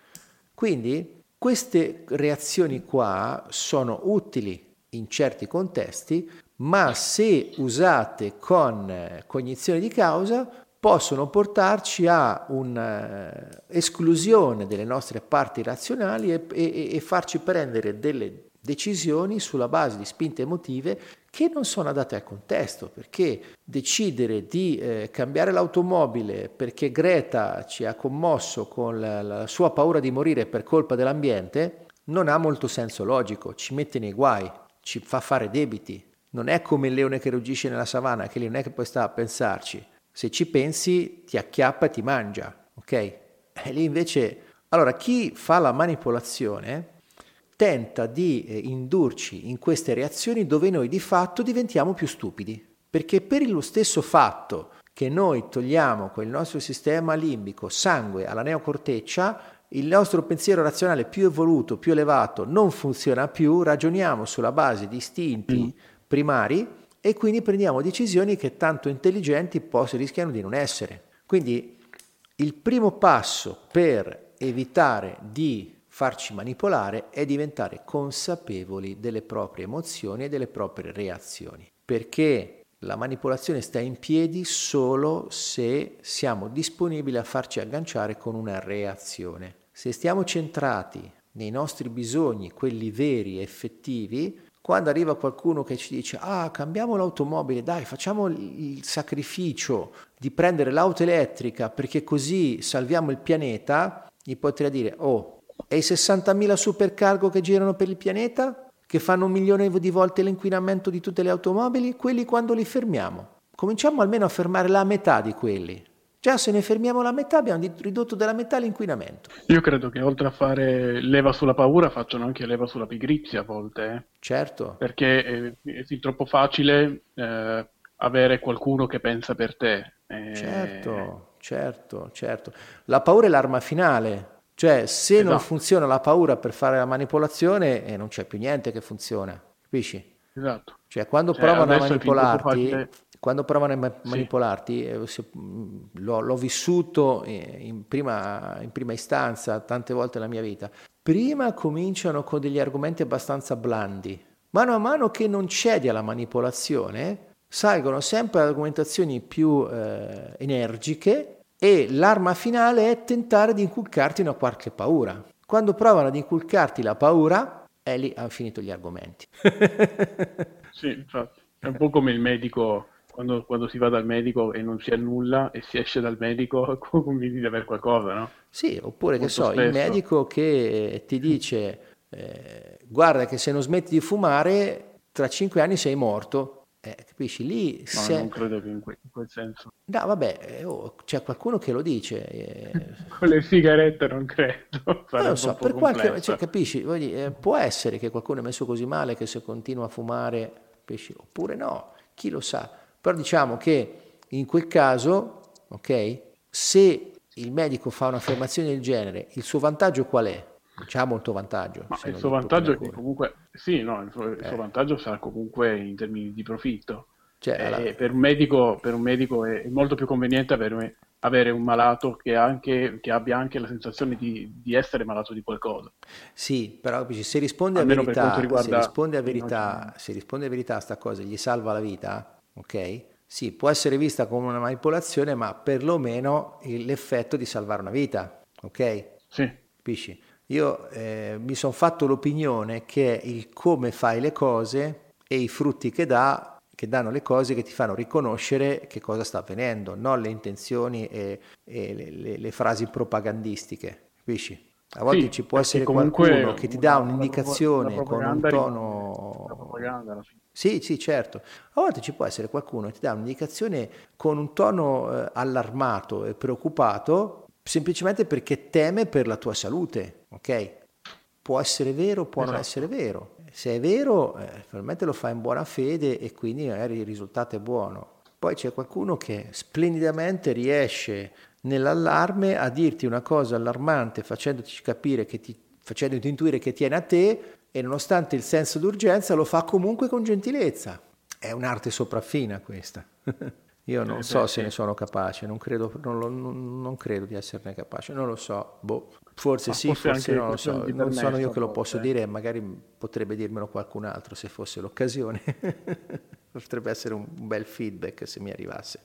Quindi queste reazioni qua sono utili in certi contesti, ma se usate con cognizione di causa possono portarci a un'esclusione delle nostre parti razionali e, e, e, farci prendere delle decisioni sulla base di spinte emotive che non sono adatte al contesto, perché decidere di eh, cambiare l'automobile perché Greta ci ha commosso con la, la sua paura di morire per colpa dell'ambiente non ha molto senso logico, ci mette nei guai, ci fa fare debiti. Non è come il leone che ruggisce nella savana, che lì non è che poi sta a pensarci se ci pensi ti acchiappa e ti mangia, ok? E lì invece, allora chi fa la manipolazione tenta di eh, indurci in queste reazioni dove noi di fatto diventiamo più stupidi, perché per lo stesso fatto che noi togliamo con il nostro sistema limbico sangue alla neocorteccia, il nostro pensiero razionale più evoluto, più elevato non funziona più, ragioniamo sulla base di istinti mm. primari e quindi prendiamo decisioni che tanto intelligenti poi rischiano di non essere. Quindi il primo passo per evitare di farci manipolare è diventare consapevoli delle proprie emozioni e delle proprie reazioni, perché la manipolazione sta in piedi solo se siamo disponibili a farci agganciare con una reazione. Se stiamo centrati nei nostri bisogni, quelli veri e effettivi, quando arriva qualcuno che ci dice ah cambiamo l'automobile, dai facciamo il sacrificio di prendere l'auto elettrica perché così salviamo il pianeta, gli potrei dire oh e i 60.000 supercargo che girano per il pianeta? Che fanno un milione di volte l'inquinamento di tutte le automobili? Quelli quando li fermiamo? Cominciamo almeno a fermare la metà di quelli. Già se ne fermiamo la metà abbiamo ridotto della metà l'inquinamento. Io credo che oltre a fare leva sulla paura facciano anche leva sulla pigrizia a volte. Eh? Certo. Perché è, è troppo facile eh, avere qualcuno che pensa per te. Eh... Certo, certo, certo. La paura è l'arma finale. Cioè se esatto. non funziona la paura per fare la manipolazione eh, non c'è più niente che funziona. Capisci? Esatto. Cioè quando cioè, provano a manipolarti quando provano a ma- manipolarti, eh, se, l'ho, l'ho, vissuto in prima, in prima istanza tante volte nella mia vita, prima cominciano con degli argomenti abbastanza blandi. Mano a mano che non cedi alla manipolazione, salgono sempre argomentazioni più eh, energiche e l'arma finale è tentare di inculcarti una qualche paura. Quando provano ad inculcarti la paura, è lì hanno finito gli argomenti. sì, infatti. È un po' come il medico quando, quando, si va dal medico e non si ha nulla e si esce dal medico convinti di avere qualcosa, no? Sì, oppure Molto che so, spesso. il medico che ti dice eh, guarda che se non smetti di fumare tra cinque anni sei morto. Eh, capisci? Lì no, se... non credo che in, que- in quel senso. No, vabbè, eh, oh, c'è qualcuno che lo dice. Eh... Con le sigarette non credo. Non lo so, per qualche... Cioè, capisci? Dire, eh, può essere che qualcuno è messo così male che se continua a fumare, capisci? Oppure no, chi lo sa però diciamo che in quel caso, ok, se il medico fa un'affermazione del genere, il suo vantaggio qual è? C'ha molto vantaggio. Ma il suo vantaggio è che comunque, sì, no, il suo, il suo eh. vantaggio sarà comunque in termini di profitto. Cioè, eh, alla... per, un medico, per, un medico, è molto più conveniente avere, avere un malato che, anche, che, abbia anche la sensazione di, di, essere malato di qualcosa. Sì, però se risponde a verità, riguarda... se risponde a verità, se risponde a verità a sta cosa, gli salva la vita, ok? Sì, può essere vista come una manipolazione, ma perlomeno l'effetto di salvare una vita, ok? Sì. Capisci? Io eh, mi sono fatto l'opinione che il come fai le cose e i frutti che dà, che danno le cose che ti fanno riconoscere che cosa sta avvenendo, non le intenzioni e, e le, le, le, frasi propagandistiche, capisci? A volte sì, ci può essere qualcuno che ti dà un'indicazione con un tono... La propaganda alla fine sì, sì, certo. A volte ci può essere qualcuno che ti dà un'indicazione con un tono eh, allarmato e preoccupato, semplicemente perché teme per la tua salute, ok? Può essere vero, può esatto. non essere vero. Se è vero, eh, probabilmente lo fa in buona fede e quindi magari il risultato è buono. Poi c'è qualcuno che splendidamente riesce nell'allarme a dirti una cosa allarmante facendoti capire che ti, facendoti intuire che tiene a te e nonostante il senso d'urgenza lo fa comunque con gentilezza. È un'arte sopraffina questa. Io non eh, so beh, se sì. ne sono capace, non credo, non, lo, non, non credo, di esserne capace, non lo so, boh, forse Ma sì, forse, forse non lo so, non sono io che lo posso dire e magari potrebbe dirmelo qualcun altro se fosse l'occasione, potrebbe essere un bel feedback se mi arrivasse.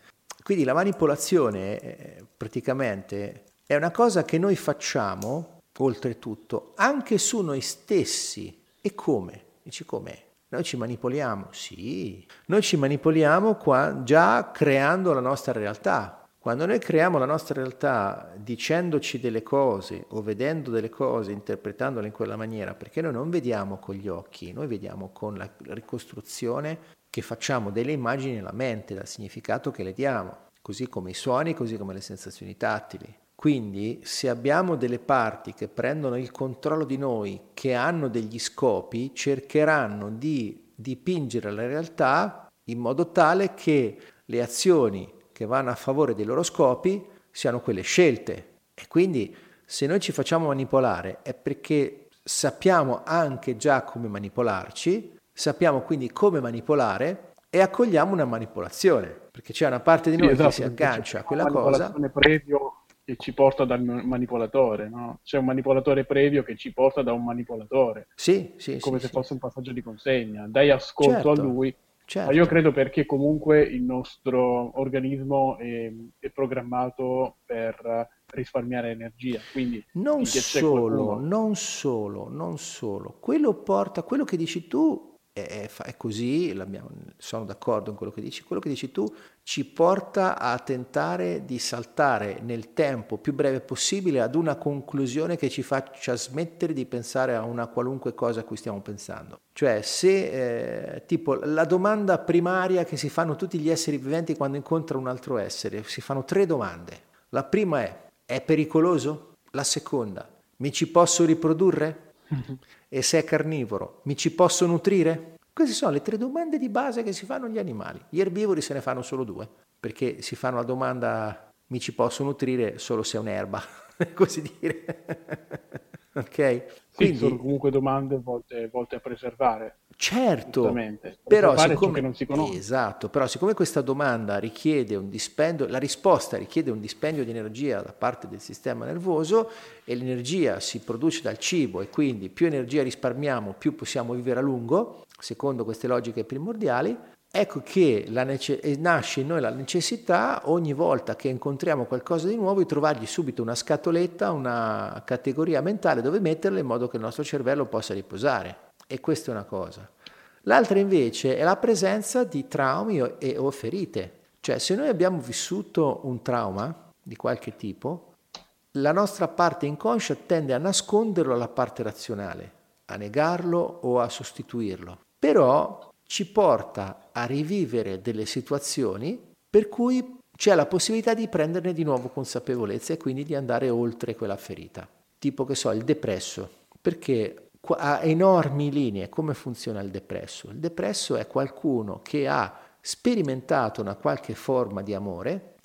Quindi la manipolazione eh, praticamente è una cosa che noi facciamo oltretutto, anche su noi stessi. E come? Dici com'è? Noi ci manipoliamo? Sì, noi ci manipoliamo qua già creando la nostra realtà. Quando noi creiamo la nostra realtà dicendoci delle cose o vedendo delle cose, interpretandole in quella maniera, perché noi non vediamo con gli occhi, noi vediamo con la ricostruzione che facciamo delle immagini nella mente, dal significato che le diamo, così come i suoni, così come le sensazioni tattili. Quindi se abbiamo delle parti che prendono il controllo di noi, che hanno degli scopi, cercheranno di dipingere la realtà in modo tale che le azioni che vanno a favore dei loro scopi siano quelle scelte. E quindi se noi ci facciamo manipolare è perché sappiamo anche già come manipolarci, sappiamo quindi come manipolare e accogliamo una manipolazione, perché c'è una parte di noi sì, esatto, che si aggancia a quella cosa. Previo che ci porta dal manipolatore, no? C'è un manipolatore previo che ci porta da un manipolatore. Sì, sì, Come sì, se fosse un passaggio di consegna. Dai ascolto certo, a lui. Certo. Ma io credo perché comunque il nostro organismo è, è programmato per risparmiare energia. Quindi non solo, non solo, non solo. Quello porta, quello che dici tu è, è così, sono d'accordo con quello che dici, quello che dici tu ci porta a tentare di saltare nel tempo più breve possibile ad una conclusione che ci faccia smettere di pensare a una qualunque cosa a cui stiamo pensando. Cioè se eh, tipo la domanda primaria che si fanno tutti gli esseri viventi quando incontrano un altro essere, si fanno tre domande. La prima è è pericoloso? La seconda, mi ci posso riprodurre? E se è carnivoro, mi ci posso nutrire? Queste sono le tre domande di base che si fanno gli animali. Gli erbivori se ne fanno solo due, perché si fanno la domanda mi ci posso nutrire solo se è un'erba, così dire. ok? Quindi, sono comunque domande volte, volte a preservare. Certo, però siccome, non si esatto, però siccome questa domanda richiede un dispendio, la risposta richiede un dispendio di energia da parte del sistema nervoso e l'energia si produce dal cibo e quindi più energia risparmiamo, più possiamo vivere a lungo, secondo queste logiche primordiali, ecco che nece- nasce in noi la necessità ogni volta che incontriamo qualcosa di nuovo di trovargli subito una scatoletta, una categoria mentale dove metterla in modo che il nostro cervello possa riposare. E questa è una cosa. L'altra invece è la presenza di traumi e o ferite. Cioè se noi abbiamo vissuto un trauma di qualche tipo, la nostra parte inconscia tende a nasconderlo alla parte razionale, a negarlo o a sostituirlo. Però ci porta a rivivere delle situazioni per cui c'è la possibilità di prenderne di nuovo consapevolezza e quindi di andare oltre quella ferita. Tipo che so, il depresso. Perché a enormi linee come funziona il depresso. Il depresso è qualcuno che ha sperimentato una qualche forma di amore,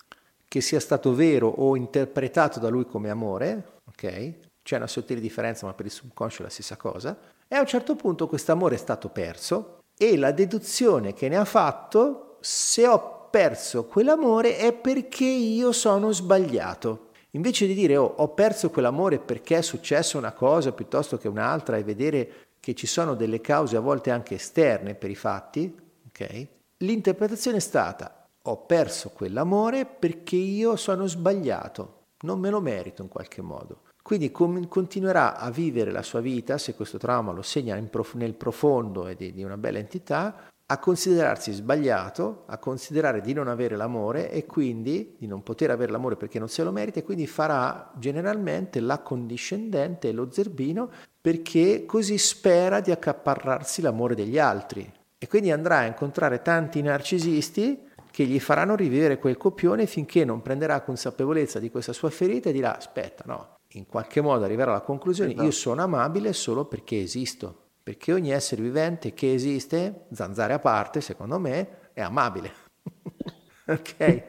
che sia stato vero o interpretato da lui come amore, ok? C'è una sottile differenza, ma per il subconscio è la stessa cosa. E a un certo punto questo amore è stato perso e la deduzione che ne ha fatto, se ho perso quell'amore è perché io sono sbagliato. Invece di dire oh, ho perso quell'amore perché è successa una cosa piuttosto che un'altra e vedere che ci sono delle cause a volte anche esterne per i fatti, okay? l'interpretazione è stata ho perso quell'amore perché io sono sbagliato, non me lo merito in qualche modo. Quindi com- continuerà a vivere la sua vita, se questo trauma lo segna prof- nel profondo e di, di una bella entità, a considerarsi sbagliato, a considerare di non avere l'amore e quindi di non poter avere l'amore perché non se lo merita e quindi farà generalmente la condiscendente e lo zerbino perché così spera di accaparrarsi l'amore degli altri. E quindi andrà a incontrare tanti narcisisti che gli faranno rivivere quel copione finché non prenderà consapevolezza di questa sua ferita e dirà aspetta no, in qualche modo arriverà alla conclusione esatto. io sono amabile solo perché esisto perché ogni essere vivente che esiste, zanzare a parte, secondo me, è amabile. ok?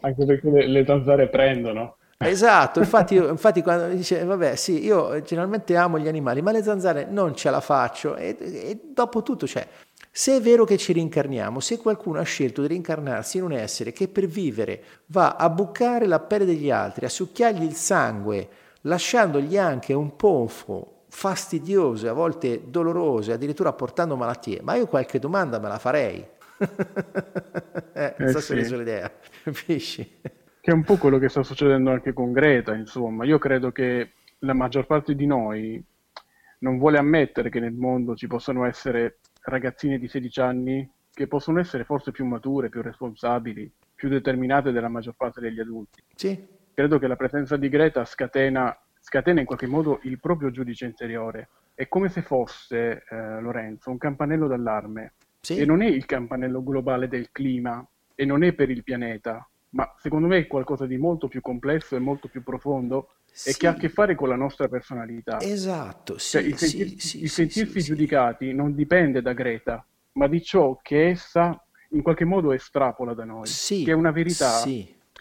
Anche perché le, le zanzare prendono. Esatto, infatti, infatti, quando dice, vabbè, sì, io generalmente amo gli animali, ma le zanzare non ce la faccio. E, e dopo tutto, cioè, se è vero che ci rincarniamo, se qualcuno ha scelto di rincarnarsi in un essere che per vivere va a bucare la pelle degli altri, a succhiargli il sangue, lasciandogli anche un ponfo fastidiose, a volte dolorose, addirittura portando malattie, ma io qualche domanda me la farei. eh, non so eh, se hai l'idea, capisci? Che è un po' quello che sta succedendo anche con Greta, insomma. Io credo che la maggior parte di noi non vuole ammettere che nel mondo ci possano essere ragazzine di 16 anni che possono essere forse più mature, più responsabili, più determinate della maggior parte degli adulti. Sì. Credo che la presenza di Greta scatena scatena in qualche modo il proprio giudice interiore. È come se fosse, eh, Lorenzo, un campanello d'allarme. Sì. E non è il campanello globale del clima e non è per il pianeta, ma secondo me è qualcosa di molto più complesso e molto più profondo sì. e che ha a che fare con la nostra personalità. Esatto, sì, cioè, il, sentir- sì, il sentirsi giudicati non dipende da Greta, ma di ciò che essa in qualche modo estrapola da noi, che è una verità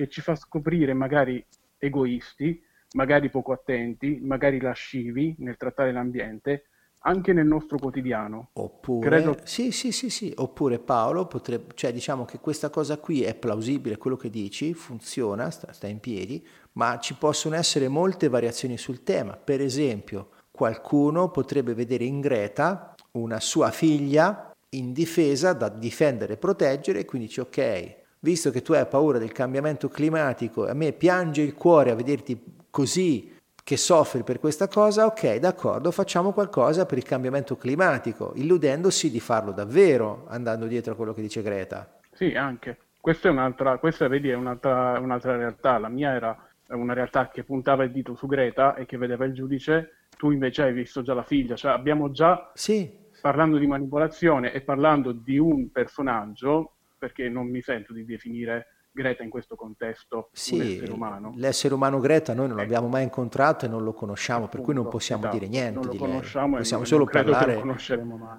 che ci fa scoprire magari egoisti, magari poco attenti, magari lascivi nel trattare l'ambiente, anche nel nostro quotidiano. Oppure, Credo... sì, sì, sì, sì, oppure Paolo potrebbe, cioè diciamo che questa cosa qui è plausibile, quello che dici, funziona, sta, sta in piedi, ma ci possono essere molte variazioni sul tema. Per esempio, qualcuno potrebbe vedere in Greta una sua figlia indifesa da difendere e proteggere e quindi dice ok, visto che tu hai paura del cambiamento climatico, a me piange il cuore a vederti così che soffri per questa cosa, ok, d'accordo, facciamo qualcosa per il cambiamento climatico, illudendosi di farlo davvero, andando dietro a quello che dice Greta. Sì, anche. Questa è un'altra, questa vedi, è un'altra, un'altra realtà. La mia era una realtà che puntava il dito su Greta e che vedeva il giudice, tu invece hai visto già la figlia, cioè abbiamo già, sì. parlando di manipolazione e parlando di un personaggio, perché non mi sento di definire Greta in questo contesto sì, l'essere umano. L'essere umano Greta noi non ecco. l'abbiamo mai incontrato e non lo conosciamo, Appunto, per cui non possiamo esatto, dire niente non lo di conosciamo lei. Possiamo, solo parlare,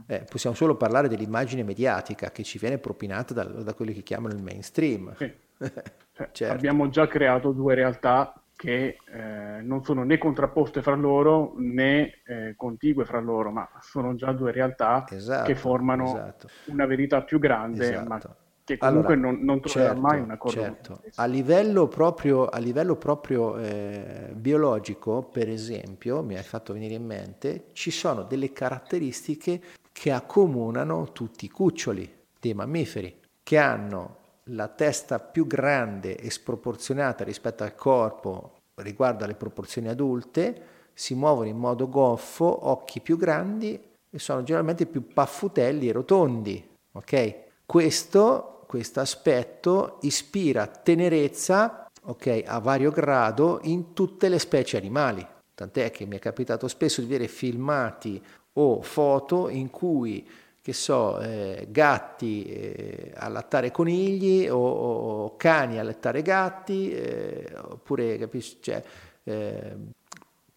eh, possiamo solo parlare dell'immagine mediatica che ci viene propinata da, da quelli che chiamano il mainstream. Sì. cioè, certo. Abbiamo già creato due realtà che eh, non sono né contrapposte fra loro né eh, contigue fra loro, ma sono già due realtà esatto, che formano esatto. una verità più grande, esatto. ma che comunque allora, non, non troverà certo, mai una corrente. Certo. A livello proprio, a livello proprio eh, biologico, per esempio, mi hai fatto venire in mente, ci sono delle caratteristiche che accomunano tutti i cuccioli dei mammiferi, che hanno la testa più grande e sproporzionata rispetto al corpo riguardo alle proporzioni adulte, si muovono in modo goffo, occhi più grandi e sono generalmente più paffutelli e rotondi. Ok? Questo, questo aspetto ispira tenerezza okay, a vario grado in tutte le specie animali. Tant'è che mi è capitato spesso di vedere filmati o foto in cui che so, eh, gatti eh, allattare conigli o, o, cani allattare gatti, eh, oppure capisci, cioè, eh,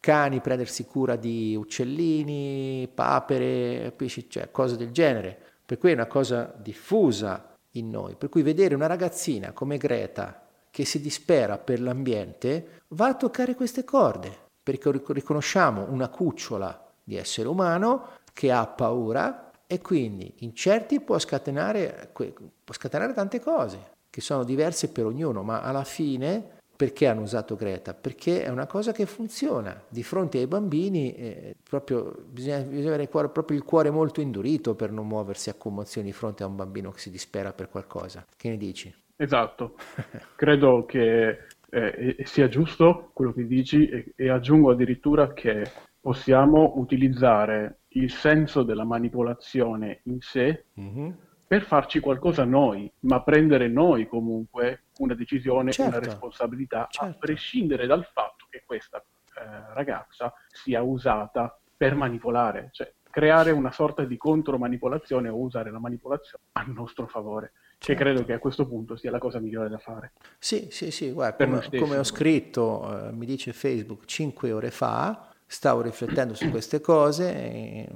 cani prendersi cura di uccellini, papere, capisci, cioè, cose del genere. Per cui è una cosa diffusa in noi. Per cui vedere una ragazzina come Greta che si dispera per l'ambiente va a toccare queste corde, perché riconosciamo una cucciola di essere umano che ha paura e quindi in certi può scatenare, può scatenare tante cose che sono diverse per ognuno, ma alla fine perché hanno usato Greta? Perché è una cosa che funziona. Di fronte ai bambini eh, proprio, bisogna, bisogna, avere il cuore, proprio il cuore molto indurito per non muoversi a commozioni di fronte a un bambino che si dispera per qualcosa. Che ne dici? Esatto. Credo che eh, sia giusto quello che dici e, e aggiungo addirittura che possiamo utilizzare il senso della manipolazione in sé mm-hmm. Per farci qualcosa noi, ma prendere noi comunque una decisione, certo. una responsabilità, certo. a prescindere dal fatto che questa eh, ragazza sia usata per manipolare, cioè creare una sorta di contromanipolazione o usare la manipolazione a nostro favore. Certo. Che credo che a questo punto sia la cosa migliore da fare. Sì, sì, sì, guarda, come, come, ho scritto, eh, mi dice Facebook, cinque ore fa, stavo riflettendo su queste cose,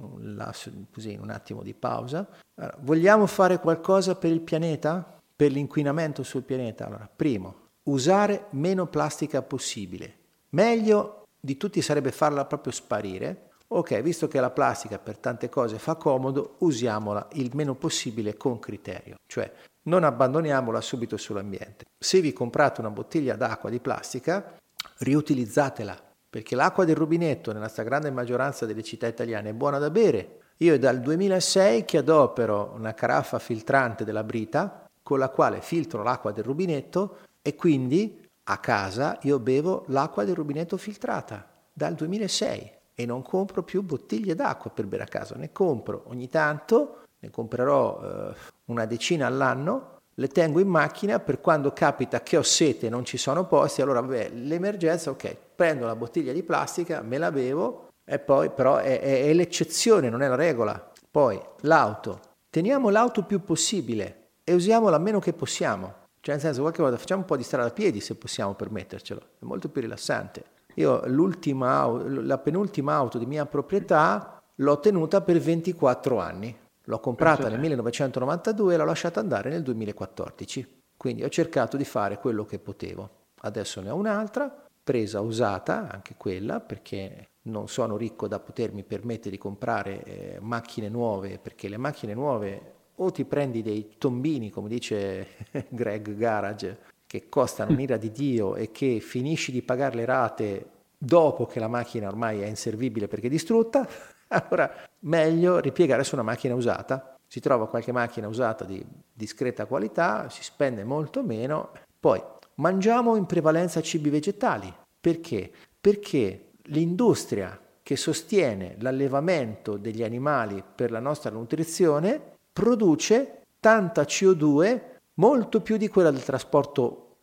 così in un attimo di pausa. Allora, vogliamo fare qualcosa per il pianeta? per l'inquinamento sul pianeta? Allora, primo, usare meno plastica possibile. Meglio di tutti sarebbe farla proprio sparire. Ok, visto che la plastica per tante cose fa comodo, usiamola il meno possibile con criterio, cioè non abbandoniamola subito sull'ambiente. Se vi comprate una bottiglia d'acqua di plastica, riutilizzatela, perché l'acqua del rubinetto nella stragrande maggioranza delle città italiane è buona da bere. Io è dal 2006 che adopero una caraffa filtrante della Brita con la quale filtro l'acqua del rubinetto e quindi a casa io bevo l'acqua del rubinetto filtrata dal 2006 e non compro più bottiglie d'acqua per bere a casa, ne compro ogni tanto, ne comprerò eh, una decina all'anno, le tengo in macchina per quando capita che ho sete e non ci sono posti, allora vabbè, l'emergenza, ok, prendo la bottiglia di plastica, me la bevo e poi però è, è, è l'eccezione, non è la regola. Poi l'auto, teniamo l'auto più possibile, e usiamola meno che possiamo. Cioè, nel senso, qualche volta facciamo un po' di strada a piedi se possiamo permettercelo, è molto più rilassante. Io la penultima auto di mia proprietà l'ho tenuta per 24 anni. L'ho comprata nel 1992 e l'ho lasciata andare nel 2014. Quindi ho cercato di fare quello che potevo. Adesso ne ho un'altra, presa usata, anche quella, perché non sono ricco da potermi permettere di comprare eh, macchine nuove, perché le macchine nuove o ti prendi dei tombini, come dice Greg Garage, che costano un'ira di Dio e che finisci di pagare le rate dopo che la macchina ormai è inservibile perché è distrutta, allora meglio ripiegare su una macchina usata. Si trova qualche macchina usata di discreta qualità, si spende molto meno. Poi mangiamo in prevalenza cibi vegetali. Perché? Perché l'industria che sostiene l'allevamento degli animali per la nostra nutrizione produce tanta CO2 molto più di quella del trasporto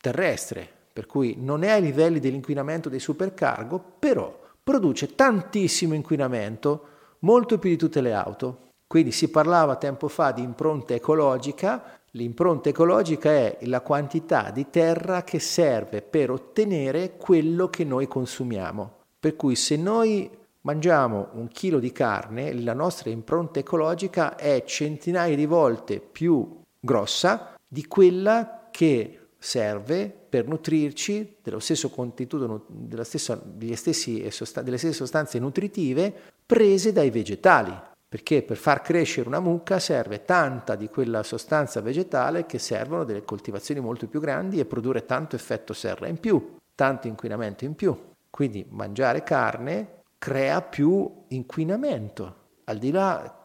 terrestre, per cui non è ai livelli dell'inquinamento dei supercargo, però produce tantissimo inquinamento, molto più di tutte le auto. Quindi si parlava tempo fa di impronta ecologica, l'impronta ecologica è la quantità di terra che serve per ottenere quello che noi consumiamo. Per cui se noi mangiamo un chilo di carne, la nostra impronta ecologica è centinaia di volte più grossa di quella che serve per nutrirci dello stesso contenuto, stessa, stessi, delle stesse sostanze nutritive prese dai vegetali perché per far crescere una mucca serve tanta di quella sostanza vegetale che servono delle coltivazioni molto più grandi e produrre tanto effetto serra in più, tanto inquinamento in più. Quindi mangiare carne crea più inquinamento. Al di là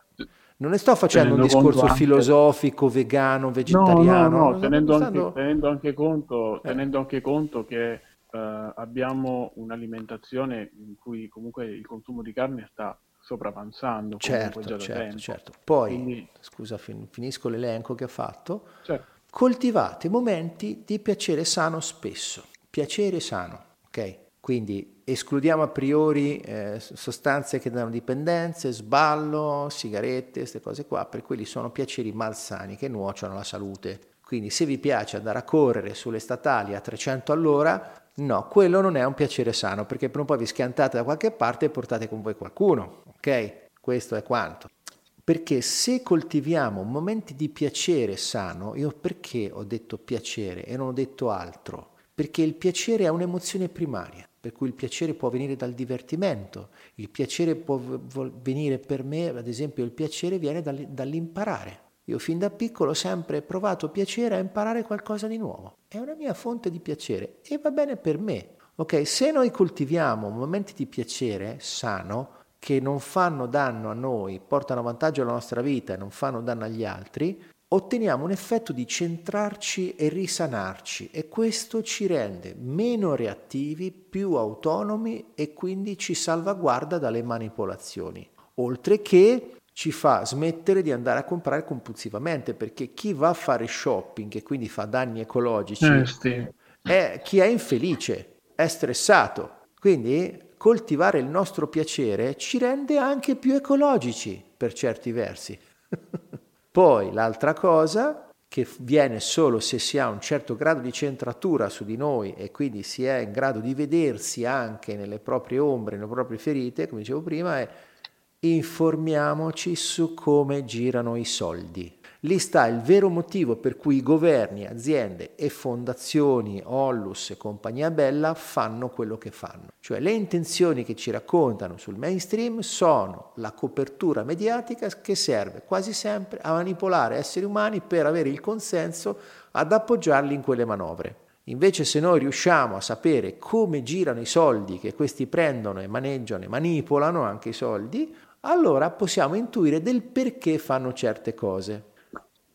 non ne sto facendo tenendo un discorso anche... filosofico, vegano, vegetariano. No, no, no, tenendo, anche, tenendo, anche, conto, eh. tenendo anche conto che uh, abbiamo un'alimentazione in cui comunque il consumo di carne sta sopravanzando. Certo, certo, certo. Poi, Quindi... scusa, finisco l'elenco che ha fatto. Certo. Coltivate momenti di piacere sano spesso. Piacere sano, ok? Quindi escludiamo a priori eh, sostanze che danno dipendenze, sballo, sigarette, queste cose qua, per quelli sono piaceri malsani che nuociono alla salute. Quindi se vi piace andare a correre sulle statali a 300 all'ora, No, quello non è un piacere sano perché prima o poi vi schiantate da qualche parte e portate con voi qualcuno, ok? Questo è quanto. Perché se coltiviamo momenti di piacere sano, io perché ho detto piacere e non ho detto altro? Perché il piacere è un'emozione primaria, per cui il piacere può venire dal divertimento, il piacere può venire per me, ad esempio il piacere viene dall'imparare. Io fin da piccolo ho sempre provato piacere a imparare qualcosa di nuovo. È una mia fonte di piacere e va bene per me. Ok, se noi coltiviamo momenti di piacere sano che non fanno danno a noi, portano vantaggio alla nostra vita e non fanno danno agli altri, otteniamo un effetto di centrarci e risanarci e questo ci rende meno reattivi, più autonomi e quindi ci salvaguarda dalle manipolazioni. Oltre che ci fa smettere di andare a comprare compulsivamente perché chi va a fare shopping e quindi fa danni ecologici eh, sì. è chi è infelice, è stressato. Quindi coltivare il nostro piacere ci rende anche più ecologici per certi versi. Poi l'altra cosa che viene solo se si ha un certo grado di centratura su di noi e quindi si è in grado di vedersi anche nelle proprie ombre, nelle proprie ferite, come dicevo prima, è informiamoci su come girano i soldi. Lì sta il vero motivo per cui governi, aziende e fondazioni, Ollus e compagnia bella fanno quello che fanno. Cioè le intenzioni che ci raccontano sul mainstream sono la copertura mediatica che serve quasi sempre a manipolare esseri umani per avere il consenso ad appoggiarli in quelle manovre. Invece se noi riusciamo a sapere come girano i soldi che questi prendono e maneggiano e manipolano anche i soldi, allora possiamo intuire del perché fanno certe cose.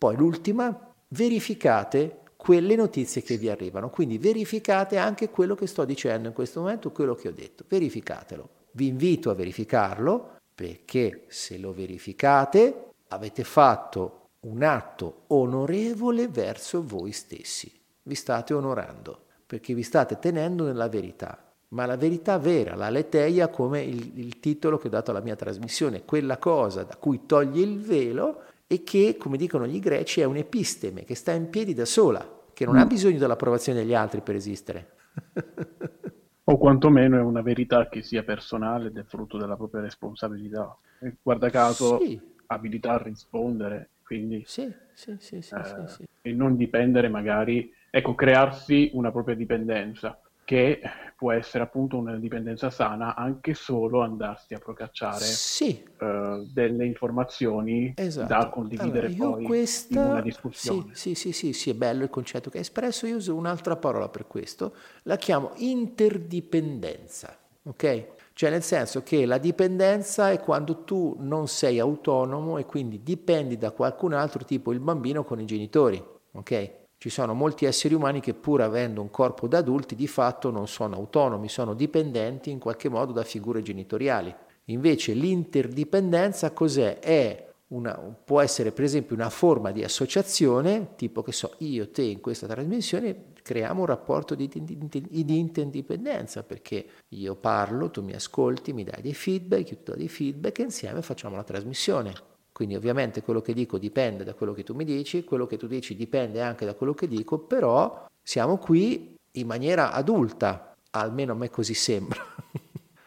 Poi l'ultima, verificate quelle notizie che vi arrivano, quindi verificate anche quello che sto dicendo in questo momento, quello che ho detto, verificatelo. Vi invito a verificarlo perché se lo verificate avete fatto un atto onorevole verso voi stessi. Vi state onorando perché vi state tenendo nella verità ma la verità vera, la leteia come il, il, titolo che ho dato alla mia trasmissione, quella cosa da cui toglie il velo e che, come dicono gli greci, è un'episteme che sta in piedi da sola, che non mm. ha bisogno dell'approvazione degli altri per esistere. o quantomeno è una verità che sia personale ed è frutto della propria responsabilità. E guarda caso, sì. abilità a rispondere, quindi... Sì, sì, sì, sì, eh, sì, E non dipendere magari, ecco, crearsi una propria dipendenza che può essere appunto una dipendenza sana anche solo andarsi a procacciare sì. uh, delle informazioni esatto. da condividere allora, poi questa... in una discussione. Sì, sì, sì, sì, è bello il concetto che hai espresso, io uso un'altra parola per questo, la chiamo interdipendenza, ok? Cioè nel senso che la dipendenza è quando tu non sei autonomo e quindi dipendi da qualcun altro, tipo il bambino con i genitori, ok? Ci sono molti esseri umani che pur avendo un corpo da adulti di fatto non sono autonomi, sono dipendenti in qualche modo da figure genitoriali. Invece l'interdipendenza cos'è? È una, può essere per esempio una forma di associazione, tipo che so, io, te in questa trasmissione creiamo un rapporto di, di, di, interdipendenza perché io parlo, tu mi ascolti, mi dai dei feedback, io ti do dei feedback e insieme facciamo la trasmissione. Quindi ovviamente quello che dico dipende da quello che tu mi dici, quello che tu dici dipende anche da quello che dico, però siamo qui in maniera adulta, almeno a me così sembra.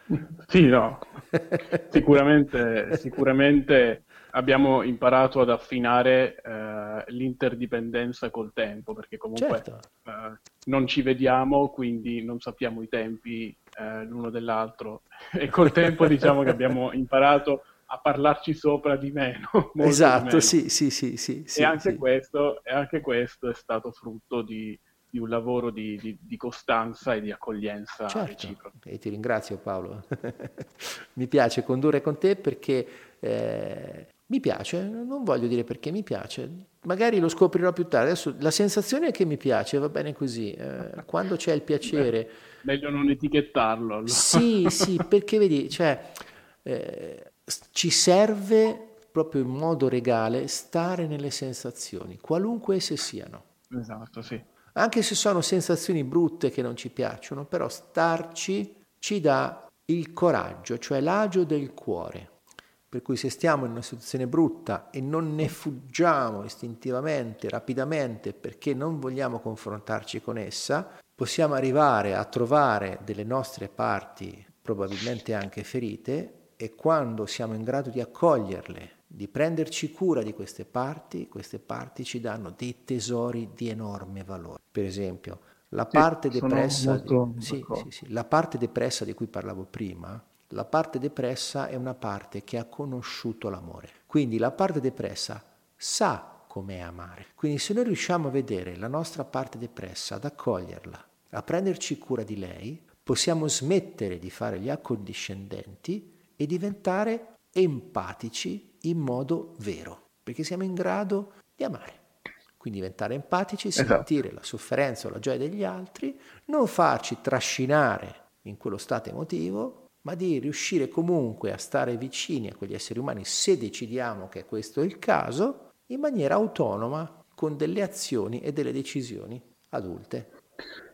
Sì, no, sicuramente, sicuramente abbiamo imparato ad affinare eh, l'interdipendenza col tempo, perché comunque certo. eh, non ci vediamo, quindi non sappiamo i tempi eh, l'uno dell'altro e col tempo diciamo che abbiamo imparato a parlarci sopra di meno. esatto, di meno. Sì, sì, sì, sì, e, anche sì. Questo, e anche questo è stato frutto di, di un lavoro di, di, di, costanza e di accoglienza certo. E ti ringrazio Paolo. Mi piace condurre con te perché eh, mi piace, non voglio dire perché mi piace, magari lo scoprirò più tardi. Adesso la sensazione è che mi piace, va bene così. Eh, quando c'è il piacere. Beh, meglio non etichettarlo. Allora. Sì, sì, perché vedi, cioè, eh, ci serve proprio in modo regale stare nelle sensazioni, qualunque esse siano. Esatto, sì. Anche se sono sensazioni brutte che non ci piacciono, però starci ci dà il coraggio, cioè l'agio del cuore. Per cui se stiamo in una situazione brutta e non ne fuggiamo istintivamente, rapidamente, perché non vogliamo confrontarci con essa, possiamo arrivare a trovare delle nostre parti probabilmente anche ferite e quando siamo in grado di accoglierle, di prenderci cura di queste parti, queste parti ci danno dei tesori di enorme valore. Per esempio, la parte, sì, depressa, sì, sì, la parte depressa di cui parlavo prima la parte depressa è una parte che ha conosciuto l'amore. Quindi la parte depressa sa com'è amare. Quindi se noi riusciamo a vedere la nostra parte depressa, ad accoglierla, a prenderci cura di lei, possiamo smettere di fare gli accondiscendenti e diventare empatici in modo vero, perché siamo in grado di amare. Quindi diventare empatici, esatto. sentire la sofferenza o la gioia degli altri, non farci trascinare in quello stato emotivo, ma di riuscire comunque a stare vicini a quegli esseri umani se decidiamo che questo è il caso, in maniera autonoma, con delle azioni e delle decisioni adulte.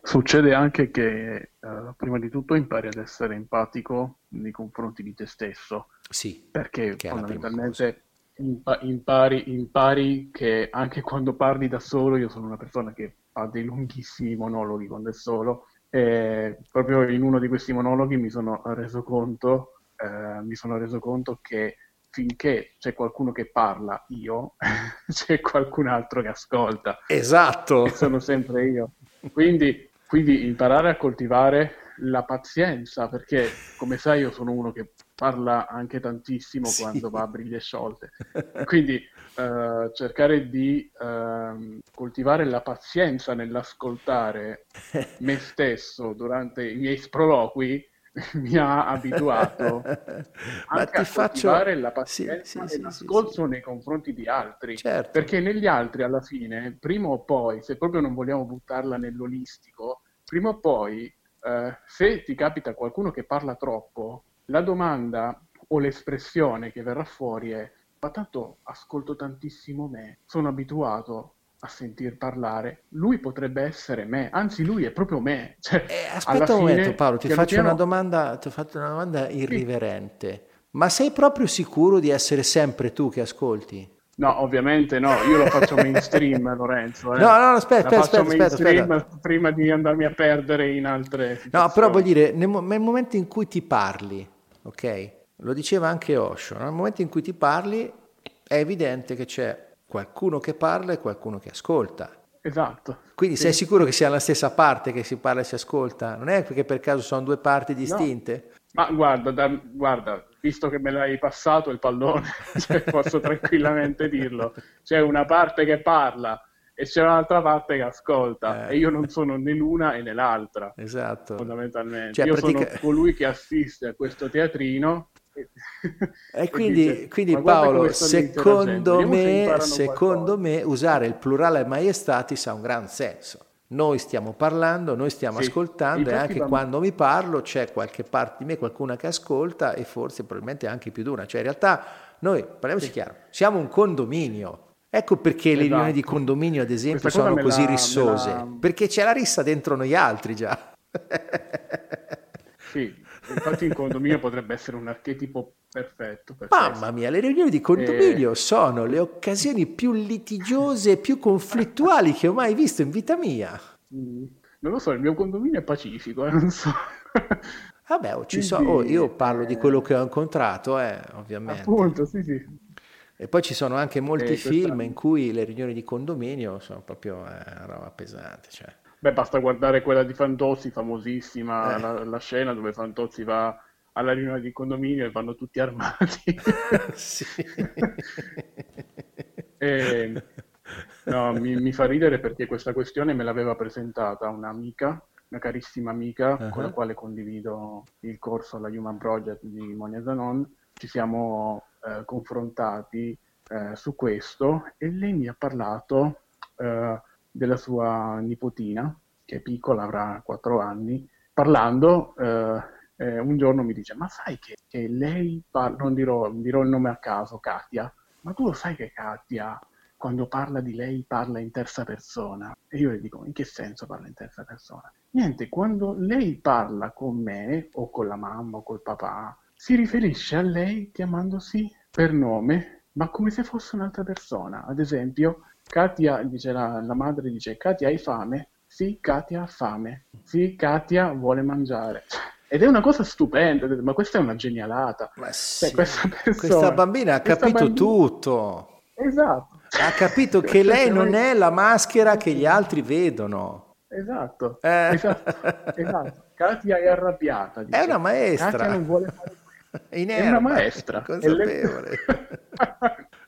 Succede anche che uh, prima di tutto impari ad essere empatico nei confronti di te stesso. Sì. Perché fondamentalmente impa- impari, impari che anche quando parli da solo, io sono una persona che ha dei lunghissimi monologhi quando è solo, e proprio in uno di questi monologhi mi sono reso conto, eh, mi sono reso conto che finché c'è qualcuno che parla io, c'è qualcun altro che ascolta. Esatto. E sono sempre io. Quindi, quindi imparare a coltivare la pazienza, perché come sai io sono uno che parla anche tantissimo sì. quando va a briglie sciolte. Quindi uh, cercare di uh, coltivare la pazienza nell'ascoltare me stesso durante i miei sproloqui mi ha abituato anche a faccio... coltivare la pazienza sì, sì, e l'ascolto nei confronti di altri. Certo. Perché negli altri alla fine, prima o poi, se proprio non vogliamo buttarla nell'olistico, prima o poi Uh, se ti capita qualcuno che parla troppo, la domanda o l'espressione che verrà fuori è ma tanto ascolto tantissimo me, sono abituato a sentir parlare, lui potrebbe essere me, anzi lui è proprio me. Cioè, eh, aspetta un momento Paolo, ti faccio piano... una domanda, ti ho fatto una domanda irriverente. Sì. Ma sei proprio sicuro di essere sempre tu che ascolti? No, ovviamente no, io lo faccio mainstream, Lorenzo. Eh. No, no, aspetta, aspetta, aspetta, aspetta, Prima di andarmi a perdere in altre situazioni. No, però vuol dire, nel, nel, momento in cui ti parli, ok? Lo diceva anche Osho, nel momento in cui ti parli è evidente che c'è qualcuno che parla e qualcuno che ascolta. Esatto. Quindi sì. sei sicuro che sia la stessa parte che si parla e si ascolta? Non è perché per caso sono due parti distinte? No. Ma guarda, da, guarda, visto che me l'hai passato il pallone, cioè posso tranquillamente dirlo. C'è una parte che parla e c'è un'altra parte che ascolta eh. e io non sono né l'una né l'altra. Esatto. Fondamentalmente. Cioè, io pratica... sono colui che assiste a questo teatrino E quindi, dice, quindi Paolo, secondo, me, secondo me, usare il plurale maiestatis ha un gran senso. Noi stiamo parlando, noi stiamo sì, ascoltando e anche quando mi parlo c'è qualche parte di me, qualcuna che ascolta e forse probabilmente anche più di una. Cioè in realtà noi, parliamoci sì. chiaro, siamo un condominio. Ecco perché esatto. le riunioni di condominio, ad esempio, sono così la, rissose. La... Perché c'è la rissa dentro noi altri già. sì, infatti il condominio potrebbe essere un archetipo perfetto. Per Mamma mia, le riunioni di condominio e... sono le occasioni più litigiose e più conflittuali che ho mai visto in vita mia. Mm, non lo so, il mio condominio è pacifico, eh, non so. Vabbè, oh, Quindi, so, oh, io parlo eh... di quello che ho incontrato, eh, ovviamente. Appunto, sì, sì. E poi ci sono anche molti eh, film in cui le riunioni di condominio sono proprio eh, roba pesante. Cioè. Beh, basta guardare quella di Fantozzi, famosissima, eh. la, la, scena dove Fantozzi va alla riunione di condominio e vanno tutti armati. e, no, mi, mi, fa ridere perché questa questione me l'aveva presentata un'amica, una carissima amica uh-huh. con la quale condivido il corso alla Human Project di Monia Zanon. Ci siamo eh, confrontati eh, su questo e lei mi ha parlato eh, della sua nipotina, che è piccola, avrà 4 anni, parlando, eh, eh, un giorno mi dice, ma sai che, che lei parla, non dirò, dirò il nome a caso, Katia, ma tu lo sai che Katia quando parla di lei parla in terza persona. E io le dico, in che senso parla in terza persona? Niente, quando lei parla con me, o con la mamma, o col papà, si riferisce a lei chiamandosi per nome, ma come se fosse un'altra persona. Ad esempio, Katia, dice la, la madre dice, Katia hai fame? Sì, Katia ha fame. Sì, Katia vuole mangiare. Ed è una cosa stupenda, ma questa è una genialata. Cioè, sì, cioè, questa, persona, questa, bambina ha capito bambina... tutto. Esatto. Ha capito che lei non è la maschera che gli altri vedono. Esatto, eh. esatto, esatto. Katia è arrabbiata. Dice. È una maestra. Katia non vuole fare è una maestra. Consapevole.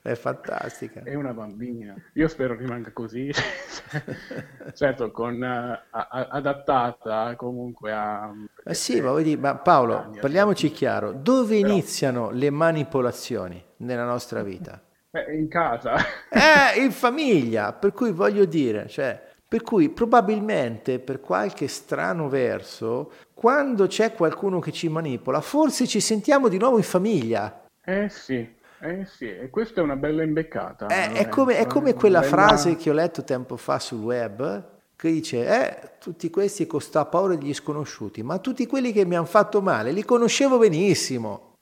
È fantastica. È una bambina. Io spero rimanga così. certo, con, uh, adattata comunque a... Ma sì, ma, dire, ma Paolo, parliamoci chiaro. Dove Però... iniziano le manipolazioni nella nostra vita? Eh, in casa. eh, in famiglia. Per cui voglio dire, cioè per cui probabilmente per qualche strano verso, quando c'è qualcuno che ci manipola, forse ci sentiamo di nuovo in famiglia. Eh sì, eh sì, e questa è una bella imbeccata. Eh, è, come, è come quella bella... frase che ho letto tempo fa sul web che dice, eh, tutti questi con sta paura degli sconosciuti, ma tutti quelli che mi hanno fatto male li conoscevo benissimo.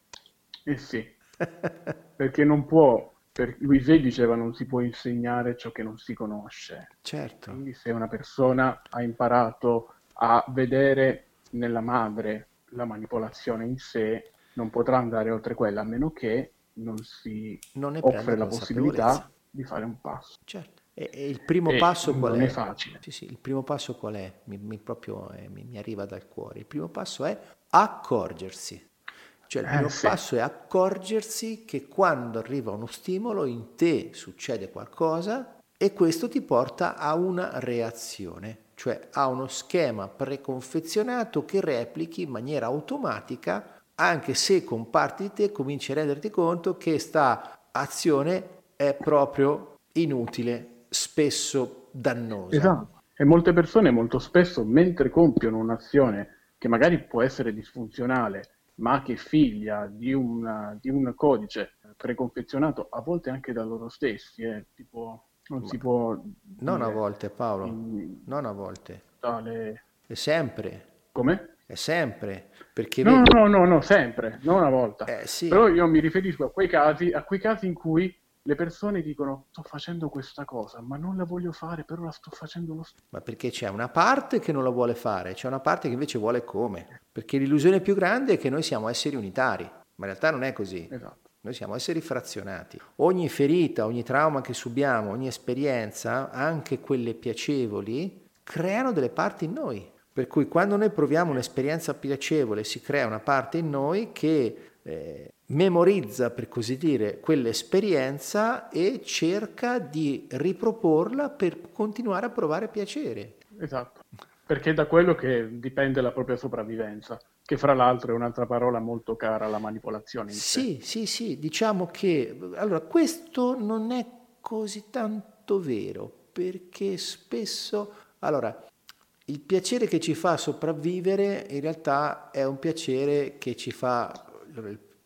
Eh sì, perché non può per Luisè diceva non si può insegnare ciò che non si conosce. Certo. Quindi se una persona ha imparato a vedere nella madre la manipolazione in sé, non potrà andare oltre quella a meno che non si non offre la possibilità di fare un passo. Certo. E, e il primo e passo qual non è? è facile. Sì, sì, il primo passo qual è? Mi, mi proprio, eh, mi, mi arriva dal cuore. Il primo passo è accorgersi. Cioè il primo eh, sì. passo è accorgersi che quando arriva uno stimolo in te succede qualcosa e questo ti porta a una reazione, cioè a uno schema preconfezionato che replichi in maniera automatica, anche se con parti di te cominci a renderti conto che sta azione è proprio inutile, spesso dannosa. Esatto. E molte persone molto spesso mentre compiono un'azione che magari può essere disfunzionale ma che è figlia di, una, di un codice preconfezionato, a volte anche da loro stessi, eh, tipo non si può... Non dire, a volte Paolo, in, non a volte. Tale... Sempre. Come? È sempre. Perché no, vedi... no, no, no, sempre, non una volta. Eh, sì. Però io mi riferisco a quei casi, a quei casi in cui le persone dicono sto facendo questa cosa, ma non la voglio fare, però la sto facendo lo stesso. Ma perché c'è una parte che non la vuole fare, c'è una parte che invece vuole come. Perché l'illusione più grande è che noi siamo esseri unitari, ma in realtà non è così. Esatto. Noi siamo esseri frazionati. Ogni ferita, ogni trauma che subiamo, ogni esperienza, anche quelle piacevoli, creano delle parti in noi. Per cui quando noi proviamo un'esperienza piacevole si crea una parte in noi che eh, memorizza, per così dire, quell'esperienza e cerca di riproporla per continuare a provare piacere. Esatto, perché è da quello che dipende la propria sopravvivenza. Che fra l'altro è un'altra parola molto cara alla manipolazione. Sì, sì, sì, diciamo che allora questo non è così tanto vero perché spesso allora il piacere che ci fa sopravvivere in realtà è un piacere che ci fa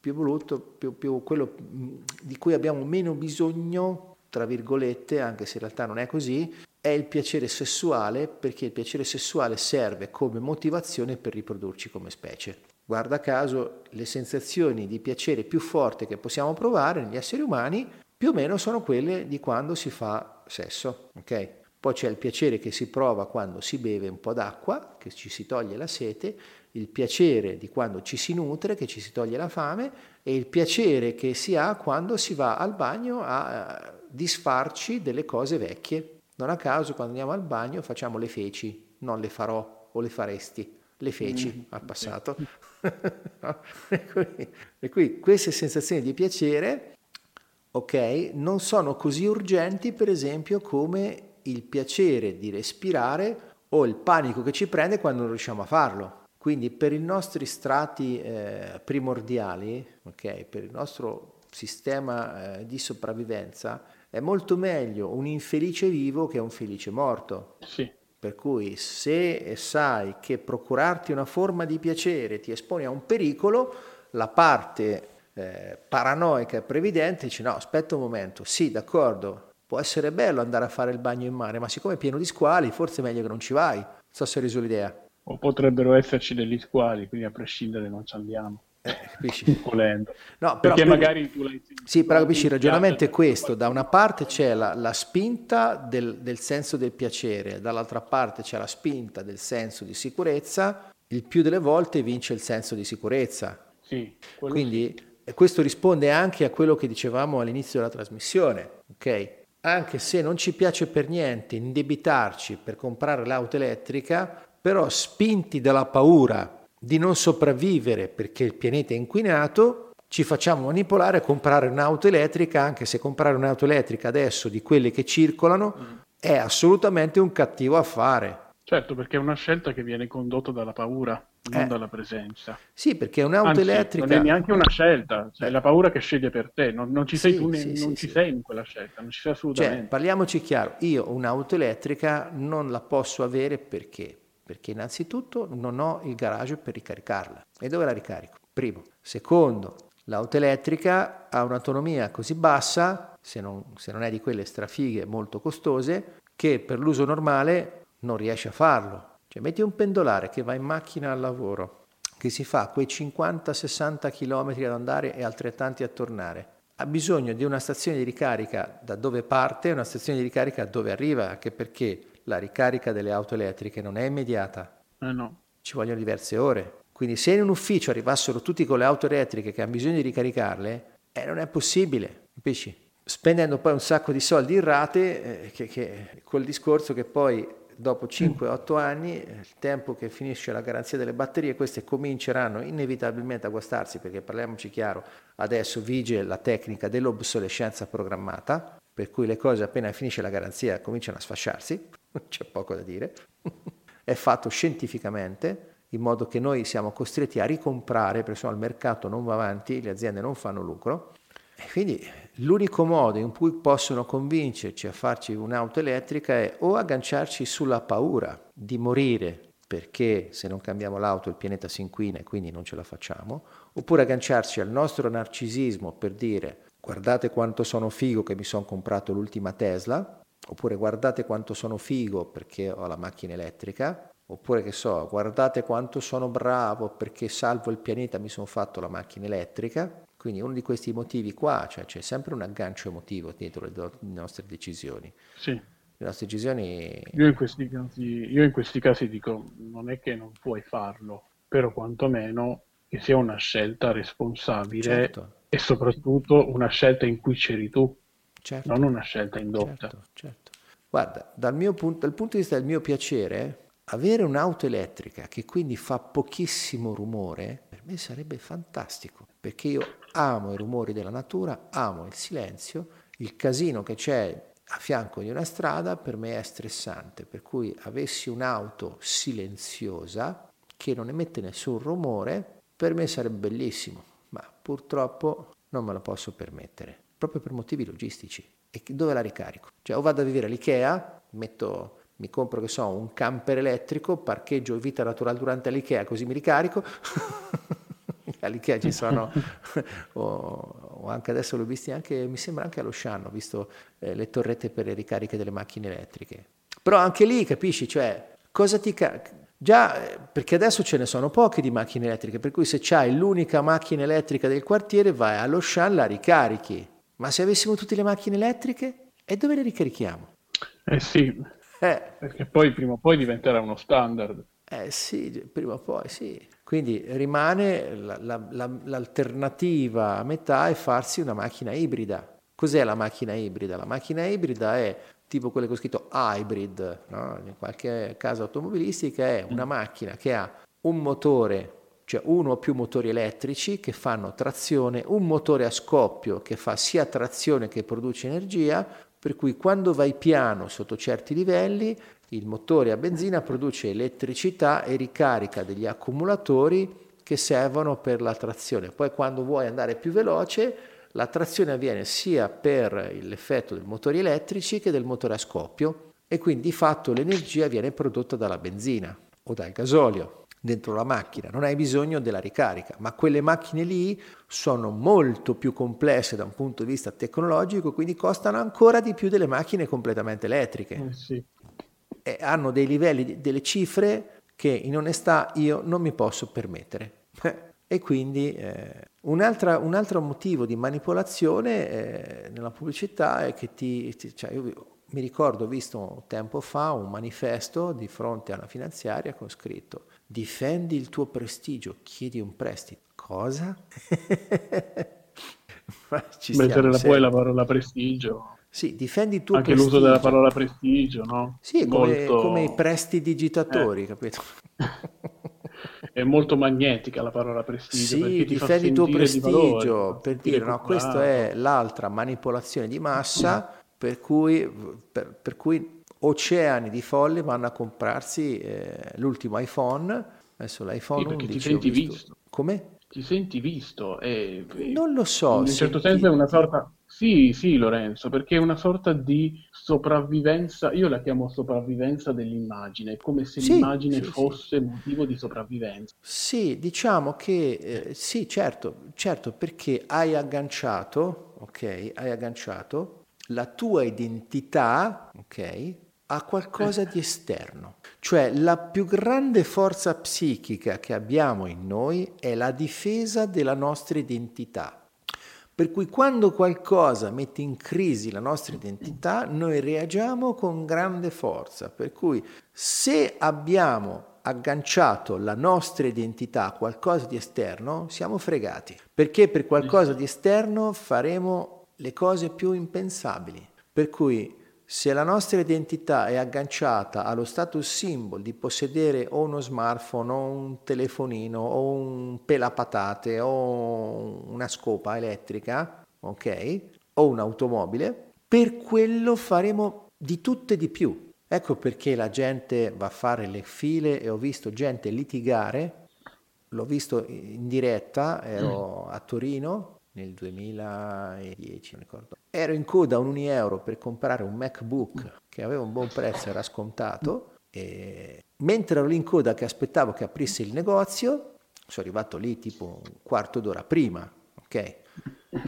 più voluto, più, più quello di cui abbiamo meno bisogno, tra virgolette, anche se in realtà non è così, è il piacere sessuale perché il piacere sessuale serve come motivazione per riprodurci come specie. Guarda caso, le sensazioni di piacere più forti che possiamo provare negli esseri umani più o meno sono quelle di quando si fa sesso, ok? Poi c'è il piacere che si prova quando si beve un po' d'acqua, che ci si toglie la sete, il piacere di quando ci si nutre, che ci si toglie la fame, e il piacere che si ha quando si va al bagno a disfarci delle cose vecchie. Non a caso quando andiamo al bagno facciamo le feci, non le farò o le faresti, le feci mm, al passato. e, qui, e qui queste sensazioni di piacere, ok, non sono così urgenti per esempio come il piacere di respirare o il panico che ci prende quando non riusciamo a farlo. Quindi per i nostri strati eh, primordiali, okay, per il nostro sistema eh, di sopravvivenza, è molto meglio un infelice vivo che un felice morto. Sì. Per cui se sai che procurarti una forma di piacere ti espone a un pericolo, la parte eh, paranoica e previdente dice no, aspetta un momento, sì d'accordo, può essere bello andare a fare il bagno in mare, ma siccome è pieno di squali forse è meglio che non ci vai. Non so se hai reso l'idea. O potrebbero esserci degli squali, quindi a prescindere non ci andiamo. Eh, capisci? Volendo. No, però, Perché magari tu l'hai Sì, però capisci, il ragionamento è questo. Da una parte c'è la, la spinta del, del, senso del piacere, dall'altra parte c'è la spinta del senso di sicurezza. Il più delle volte vince il senso di sicurezza. Sì, Quindi sì. questo risponde anche a quello che dicevamo all'inizio della trasmissione. Ok? Anche se non ci piace per niente indebitarci per comprare l'auto elettrica, però spinti dalla paura di non sopravvivere perché il pianeta è inquinato, ci facciamo manipolare a comprare un'auto elettrica, anche se comprare un'auto elettrica adesso di quelle che circolano mm. è assolutamente un cattivo affare. Certo, perché è una scelta che viene condotta dalla paura, non eh. dalla presenza. Sì, perché un'auto Anzi, elettrica... Non è neanche una scelta, cioè, è la paura che sceglie per te, non, non ci sei sì, tu, sì, non sì, ci sei in quella scelta, non ci sei assolutamente. Cioè, parliamoci chiaro, io un'auto elettrica non la posso avere perché? perché innanzitutto non ho il garage per ricaricarla. E dove la ricarico? Primo. Secondo, l'auto elettrica ha un'autonomia così bassa, se non, se non è di quelle strafighe molto costose, che per l'uso normale non riesce a farlo. Cioè metti un pendolare che va in macchina al lavoro, che si fa quei 50-60 km ad andare e altrettanti a tornare. Ha bisogno di una stazione di ricarica da dove parte e una stazione di ricarica da dove arriva, anche perché la ricarica delle auto elettriche non è immediata. Eh no. Ci vogliono diverse ore. Quindi se in un ufficio arrivassero tutti con le auto elettriche che hanno bisogno di ricaricarle, eh, non è possibile, capisci? Spendendo poi un sacco di soldi in rate, eh, che, che, col discorso che poi dopo 5-8 anni, il tempo che finisce la garanzia delle batterie, queste cominceranno inevitabilmente a guastarsi, perché parliamoci chiaro, adesso vige la tecnica dell'obsolescenza programmata, per cui le cose appena finisce la garanzia cominciano a sfasciarsi, c'è poco da dire, è fatto scientificamente in modo che noi siamo costretti a ricomprare, perché sennò il mercato non va avanti, le aziende non fanno lucro. E quindi l'unico modo in cui possono convincerci a farci un'auto elettrica è o agganciarci sulla paura di morire perché se non cambiamo l'auto il pianeta si inquina e quindi non ce la facciamo, oppure agganciarci al nostro narcisismo per dire guardate quanto sono figo che mi sono comprato l'ultima Tesla, oppure guardate quanto sono figo perché ho la macchina elettrica, oppure che so, guardate quanto sono bravo perché salvo il pianeta mi sono fatto la macchina elettrica. Quindi uno di questi motivi qua, cioè c'è sempre un aggancio emotivo dietro le, do- le nostre decisioni. Sì. Le nostre decisioni... Io in, questi casi, io in questi casi dico, non è che non puoi farlo, però quantomeno che sia una scelta responsabile certo. e soprattutto una scelta in cui c'eri tu certo. non una scelta indotta. Certo, certo. Guarda, dal, mio punto, dal punto di vista del mio piacere, avere un'auto elettrica che quindi fa pochissimo rumore, me sarebbe fantastico, perché io amo i rumori della natura, amo il silenzio, il casino che c'è a fianco di una strada per me è stressante, per cui avessi un'auto silenziosa che non emette nessun rumore, per me sarebbe bellissimo, ma purtroppo non me lo posso permettere, proprio per motivi logistici. E dove la ricarico? Cioè o vado a vivere all'IKEA, metto, mi compro che so, un camper elettrico, parcheggio vita naturale durante l'IKEA così mi ricarico. all'IKEA ci sono, o, o, anche adesso l'ho visto anche, mi sembra anche allo Shan, ho visto eh, le torrette per le ricariche delle macchine elettriche. Però anche lì capisci, cioè, cosa ti... Ca- Già, eh, perché adesso ce ne sono poche di macchine elettriche, per cui se c'hai l'unica macchina elettrica del quartiere vai allo Shan, la ricarichi. Ma se avessimo tutte le macchine elettriche, e dove le ricarichiamo? Eh sì, eh. perché poi prima o poi diventerà uno standard. Eh sì, prima o poi sì. Quindi rimane la, la, la, l'alternativa a metà è farsi una macchina ibrida. Cos'è la macchina ibrida? La macchina ibrida è tipo quelle che ho scritto hybrid, no? in qualche casa automobilistica, è una macchina che ha un motore, cioè uno o più motori elettrici che fanno trazione, un motore a scoppio che fa sia trazione che produce energia, per cui quando vai piano sotto certi livelli il motore a benzina produce elettricità e ricarica degli accumulatori che servono per la trazione. Poi quando vuoi andare più veloce, la trazione avviene sia per l'effetto dei motori elettrici che del motore a scoppio e quindi di fatto l'energia viene prodotta dalla benzina o dal gasolio dentro la macchina, non hai bisogno della ricarica, ma quelle macchine lì sono molto più complesse da un punto di vista tecnologico, quindi costano ancora di più delle macchine completamente elettriche. Eh sì eh, hanno dei livelli, delle cifre che in onestà io non mi posso permettere. e quindi eh, un, altro motivo di manipolazione eh, nella pubblicità è che ti, ti cioè io mi ricordo, ho visto tempo fa un manifesto di fronte a una finanziaria con scritto difendi il tuo prestigio, chiedi un prestito. Cosa? Mettere la poi la parola prestigio. Sì, difendi il tuo Anche prestigio. l'uso della parola prestigio, no? Sì, come, molto... come i presti digitatori, eh. capito? È molto magnetica la parola prestigio. Sì, difendi il tuo prestigio, valore, per dire, no, questa è l'altra manipolazione di massa mm. per, cui, per, per, cui, oceani di folli vanno a comprarsi eh, l'ultimo iPhone, adesso l'iPhone sì, 11. Ti senti visto. visto. Come? Ti senti visto? E, non lo so. In un certo senso è una sorta sì, sì, Lorenzo, perché è una sorta di sopravvivenza, io la chiamo sopravvivenza dell'immagine, come se sì, l'immagine sì, fosse sì. motivo di sopravvivenza. Sì, diciamo che eh, sì, certo, certo, perché hai agganciato, ok, hai agganciato la tua identità, ok, a qualcosa di esterno. Cioè la più grande forza psichica che abbiamo in noi è la difesa della nostra identità. Per cui quando qualcosa mette in crisi la nostra identità, noi reagiamo con grande forza. Per cui se abbiamo agganciato la nostra identità a qualcosa di esterno, siamo fregati. Perché per qualcosa di esterno faremo le cose più impensabili. Per cui se la nostra identità è agganciata allo status symbol di possedere o uno smartphone o un telefonino o un pelapatate o una scopa elettrica, ok? O un'automobile, per quello faremo di tutto e di più. Ecco perché la gente va a fare le file e ho visto gente litigare, l'ho visto in diretta, ero a Torino nel 2010, non ricordo. Ero in coda a un euro per comprare un MacBook che aveva un buon prezzo, era scontato, e mentre ero lì in coda che aspettavo che aprisse il negozio, sono arrivato lì tipo un quarto d'ora prima, ok?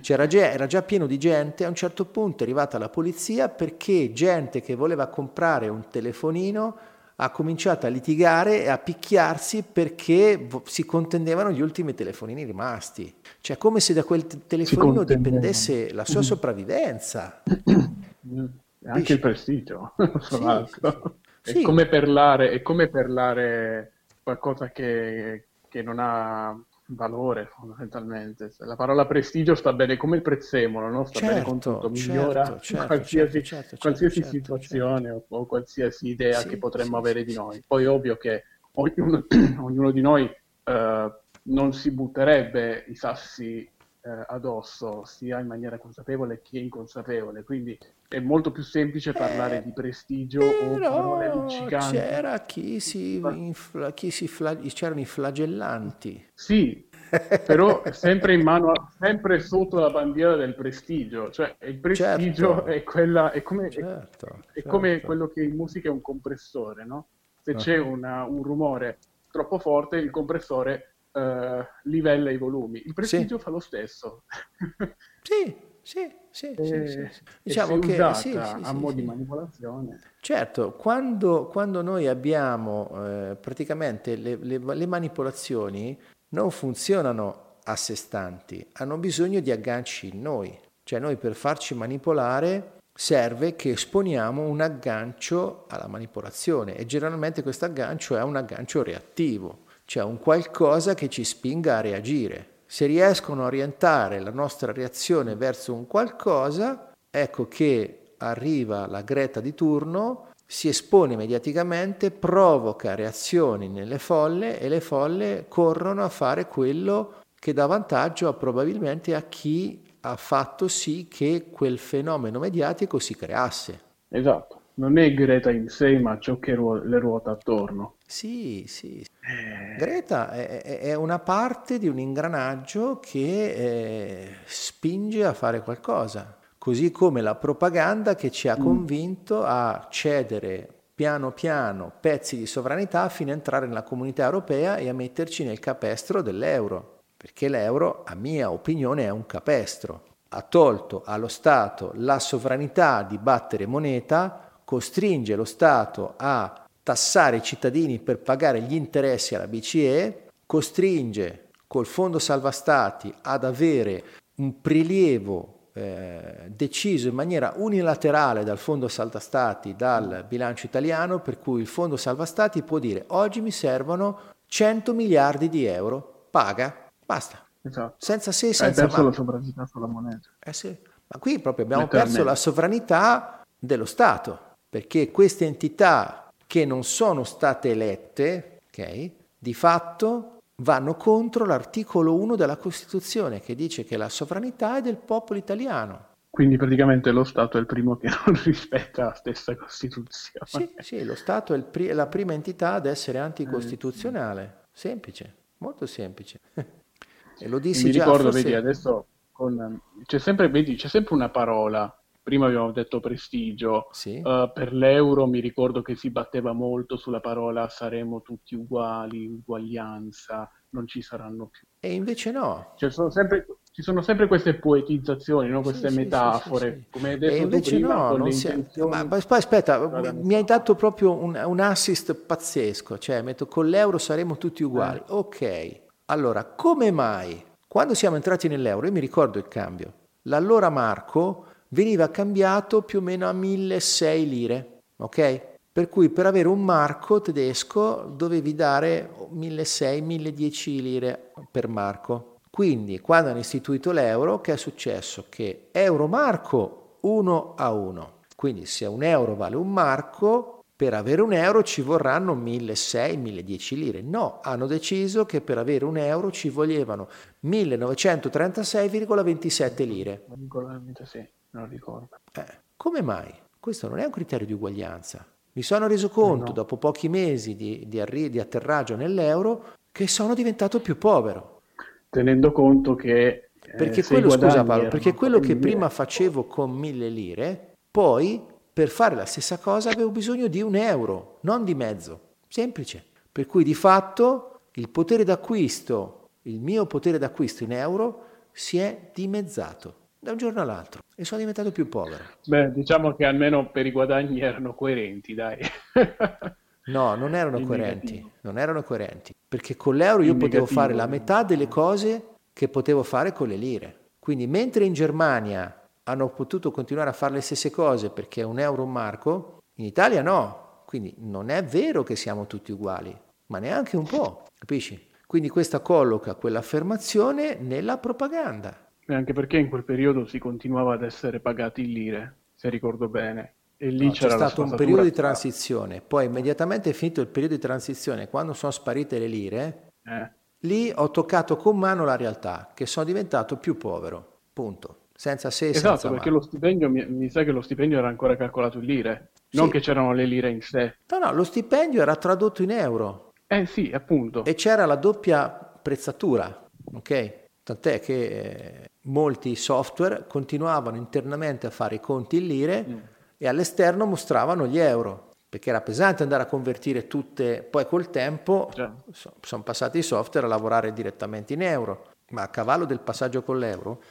Già, era già pieno di gente, a un certo punto è arrivata la polizia perché gente che voleva comprare un telefonino ha cominciato a litigare e a picchiarsi perché si contendevano gli ultimi telefonini rimasti. Cioè, come se da quel telefonino dipendesse la sua mm. sopravvivenza. Anche il prestigio, tra sì, l'altro. Sì. È, come parlare, è come parlare qualcosa che, che non ha valore fondamentalmente. La parola prestigio sta bene come il prezzemolo, no? sta certo, bene con tutto, migliora certo, certo, qualsiasi, certo, certo, qualsiasi certo, situazione o, o, qualsiasi idea sì, che potremmo sì, avere sì, di noi. Poi è ovvio che ognuno, ognuno di noi uh, non si butterebbe i sassi eh, addosso sia in maniera consapevole che inconsapevole, quindi è molto più semplice parlare eh, di prestigio o parole luccicanti. C'era chi si, infla, chi si flag... c'erano i flagellanti. Sì, però sempre in mano, sempre sotto la bandiera del prestigio, cioè il prestigio certo. è, quella, è, come, certo, è, certo. come quello che in musica è un compressore, no? Se uh-huh. c'è una, un rumore troppo forte, il compressore uh, livella i volumi. Il prestigio sì. fa lo stesso. sì, sì, sì, e, sì, sì. Diciamo che usata sì, a mo' di manipolazione. Certo, quando, quando noi abbiamo eh, praticamente le, le, le manipolazioni non funzionano a sé stanti, hanno bisogno di agganci in noi. Cioè noi per farci manipolare serve che esponiamo un aggancio alla manipolazione e generalmente questo aggancio è un aggancio reattivo, cioè un qualcosa che ci spinga a reagire. Se riescono a orientare la nostra reazione verso un qualcosa, ecco che arriva la Greta di turno si espone mediaticamente, provoca reazioni nelle folle e le folle corrono a fare quello che dà vantaggio a, probabilmente a chi ha fatto sì che quel fenomeno mediatico si creasse. Esatto, non è Greta in sé, ma ciò che ruo- le ruota attorno. Sì, sì. Eh... Greta è, è, una parte di un ingranaggio che eh, spinge a fare qualcosa così come la propaganda che ci ha mm. convinto a cedere piano piano pezzi di sovranità fino a entrare nella comunità europea e a metterci nel capestro dell'euro, perché l'euro, a mia opinione, è un capestro. Ha tolto allo Stato la sovranità di battere moneta, costringe lo Stato a tassare i cittadini per pagare gli interessi alla BCE, costringe col fondo salva stati ad avere un prelievo eh, deciso in maniera unilaterale dal Fondo Salva Stati, dal bilancio italiano, per cui il Fondo Salva Stati può dire oggi mi servono 100 miliardi di euro, paga, basta. Esatto. Senza se, senza Hai perso ma. la sovranità sulla moneta. Eh sì. Ma qui proprio abbiamo perso la sovranità dello Stato, perché queste entità che non sono state elette, ok, di fatto vanno contro l'articolo 1 della Costituzione che dice che la sovranità è del popolo italiano. Quindi praticamente lo Stato è il primo che non rispetta la stessa Costituzione. Sì, sì lo Stato è, pri- la prima entità ad essere anticostituzionale. Semplice, molto semplice. e lo dissi Mi già, ricordo, forse... vedi, adesso con... c'è, sempre, vedi, c'è sempre una parola prima abbiamo detto prestigio, sì. uh, per l'euro mi ricordo che si batteva molto sulla parola saremo tutti uguali, uguaglianza, non ci saranno più. E invece no. Cioè, sono sempre, ci sono sempre queste poetizzazioni, no? queste sì, metafore, sì, come hai detto e invece prima, no, non si... Ma, ma aspetta, mi hai dato proprio un, un, assist pazzesco, cioè metto con l'euro saremo tutti uguali. Eh. Ok, allora come mai quando siamo entrati nell'euro, io mi ricordo il cambio, l'allora Marco veniva cambiato più o meno a 1.600 lire, ok? Per cui per avere un marco tedesco dovevi dare 1.600-1.010 lire per marco. Quindi quando hanno istituito l'euro, che è successo? Che euro-marco 1 a 1. Quindi se un euro vale un marco, per avere un euro ci vorranno 1.600-1.010 lire. No, hanno deciso che per avere un euro ci volevano 1.936,27 lire. 1,26 non ricordo. Eh, come mai? Questo non è un criterio di uguaglianza. Mi sono reso conto, no. dopo pochi mesi di, di, arri- di atterraggio nell'euro, che sono diventato più povero. Tenendo conto che... Eh, perché quello, scusa Paolo, perché quello che prima facevo con mille lire, poi per fare la stessa cosa avevo bisogno di un euro, non di mezzo. Semplice. Per cui di fatto il potere d'acquisto, il mio potere d'acquisto in euro, si è dimezzato da un giorno all'altro e sono diventato più povero. Beh, diciamo che almeno per i guadagni erano coerenti, dai. no, non erano coerenti, non erano coerenti, perché con l'euro io potevo fare la metà delle cose che potevo fare con le lire. Quindi mentre in Germania hanno potuto continuare a fare le stesse cose perché è un euro un marco, in Italia no. Quindi non è vero che siamo tutti uguali, ma neanche un po', capisci? Quindi questa colloca quell'affermazione nella propaganda. Anche perché in quel periodo si continuava ad essere pagati in lire, se ricordo bene. E lì no, c'è stato un periodo di transizione, poi immediatamente finito il periodo di transizione, quando sono sparite le lire, eh. lì ho toccato con mano la realtà, che sono diventato più povero, punto. Senza se esatto, senza perché ma. lo stipendio, mi, mi, sa che lo stipendio era ancora calcolato in lire, non sì. che c'erano le lire in sé. No, no, lo stipendio era tradotto in euro. Eh sì, appunto. E c'era la doppia prezzatura, ok? Tant'è che eh, molti software continuavano internamente a fare i conti in lire mm. e all'esterno mostravano gli euro perché era pesante andare a convertire tutte, poi col tempo so, sono passati i software a lavorare direttamente in euro, ma a cavallo del passaggio con l'euro.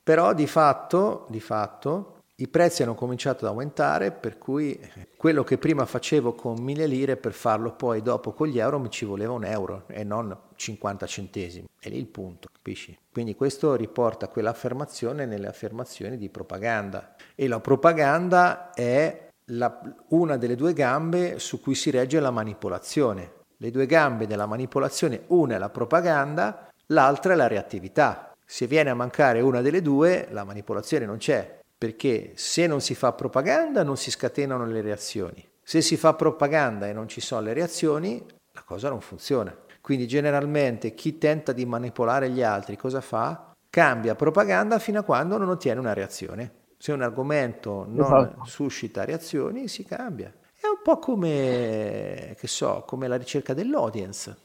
Però di fatto, di fatto i prezzi hanno cominciato ad aumentare, per cui quello che prima facevo con mille lire per farlo poi dopo con gli euro mi ci voleva un euro e non 50 centesimi. È lì il punto, capisci? Quindi questo riporta quell'affermazione nelle affermazioni di propaganda. E la propaganda è la, una delle due gambe su cui si regge la manipolazione. Le due gambe della manipolazione, una è la propaganda, l'altra è la reattività. Se viene a mancare una delle due, la manipolazione non c'è, perché se non si fa propaganda non si scatenano le reazioni. Se si fa propaganda e non ci sono le reazioni, la cosa non funziona. Quindi generalmente chi tenta di manipolare gli altri cosa fa? Cambia propaganda fino a quando non ottiene una reazione. Se un argomento non esatto. suscita reazioni, si cambia. È un po' come, che so, come la ricerca dell'audience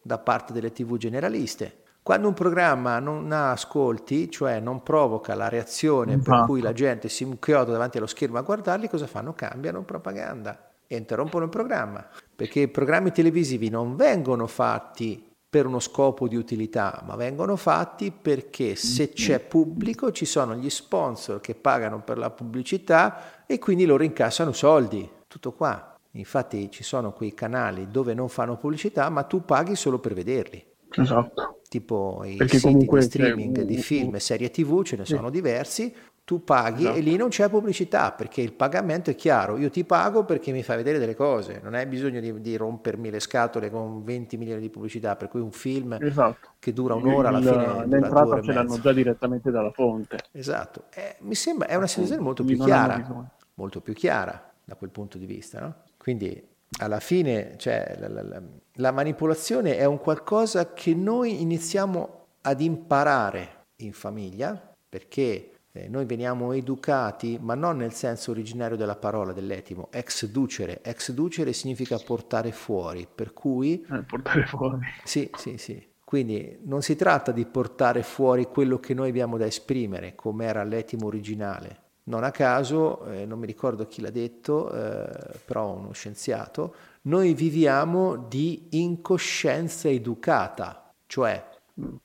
da parte delle tv generaliste. Quando un programma non ha ascolti, cioè non provoca la reazione esatto. per cui la gente si inchioda davanti allo schermo a guardarli, cosa fanno? Cambiano propaganda e interrompono il programma. Perché i programmi televisivi non vengono fatti per uno scopo di utilità, ma vengono fatti perché se c'è pubblico ci sono gli sponsor che pagano per la pubblicità e quindi loro incassano soldi. Tutto qua. Infatti ci sono quei canali dove non fanno pubblicità, ma tu paghi solo per vederli. Esatto. Tipo i perché siti di streaming di film e serie tv, ce ne sono diversi, tu paghi esatto. e lì non c'è pubblicità perché il pagamento è chiaro, io ti pago perché mi fai vedere delle cose, non hai bisogno di, di rompermi le scatole con 20 milioni di pubblicità, per cui un film esatto. che dura un'ora alla fine... L'entrata ce l'hanno già direttamente dalla fonte. Esatto, eh, mi sembra, è una sensazione molto più chiara, molto più chiara da quel punto di vista, no? Quindi alla fine cioè, la, la, la, la manipolazione è un qualcosa che noi iniziamo ad imparare in famiglia, perché eh, noi veniamo educati, ma non nel senso originario della parola, dell'etimo, ex ducere. Ex ducere significa portare fuori, per cui... Eh, portare fuori. Sì, sì, sì. Quindi non si tratta di portare fuori quello che noi abbiamo da esprimere, come era l'etimo originale. Non a caso, eh, non mi ricordo chi l'ha detto, eh, però uno scienziato, noi viviamo di incoscienza educata, cioè... Mm,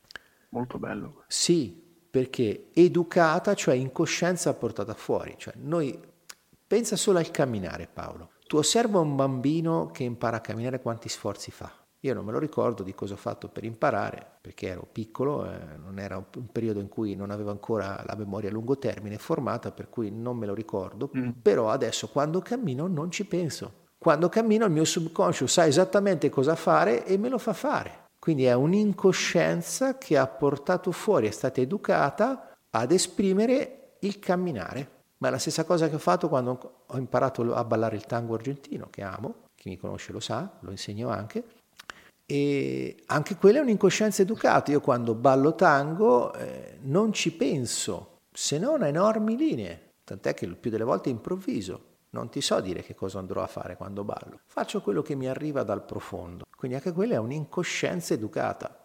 molto bello. Sì, perché educata, cioè in coscienza portata fuori. Cioè noi, pensa solo al camminare Paolo. Tu osserva un bambino che impara a camminare quanti sforzi fa. Io non me lo ricordo di cosa ho fatto per imparare, perché ero piccolo, eh, non era un periodo in cui non avevo ancora la memoria a lungo termine formata, per cui non me lo ricordo, mm. però adesso quando cammino non ci penso. Quando cammino il mio subconscio sa esattamente cosa fare e me lo fa fare. Quindi è un'incoscienza che ha portato fuori, è stata educata ad esprimere il camminare. Ma è la stessa cosa che ho fatto quando ho imparato a ballare il tango argentino, che amo, chi mi conosce lo sa, lo insegno anche. E anche quella è un'incoscienza educata. Io quando ballo tango eh, non ci penso, se non a enormi linee, tant'è che il più delle volte improvviso. Non ti so dire che cosa andrò a fare quando ballo. Faccio quello che mi arriva dal profondo. Quindi anche quella è un'incoscienza educata.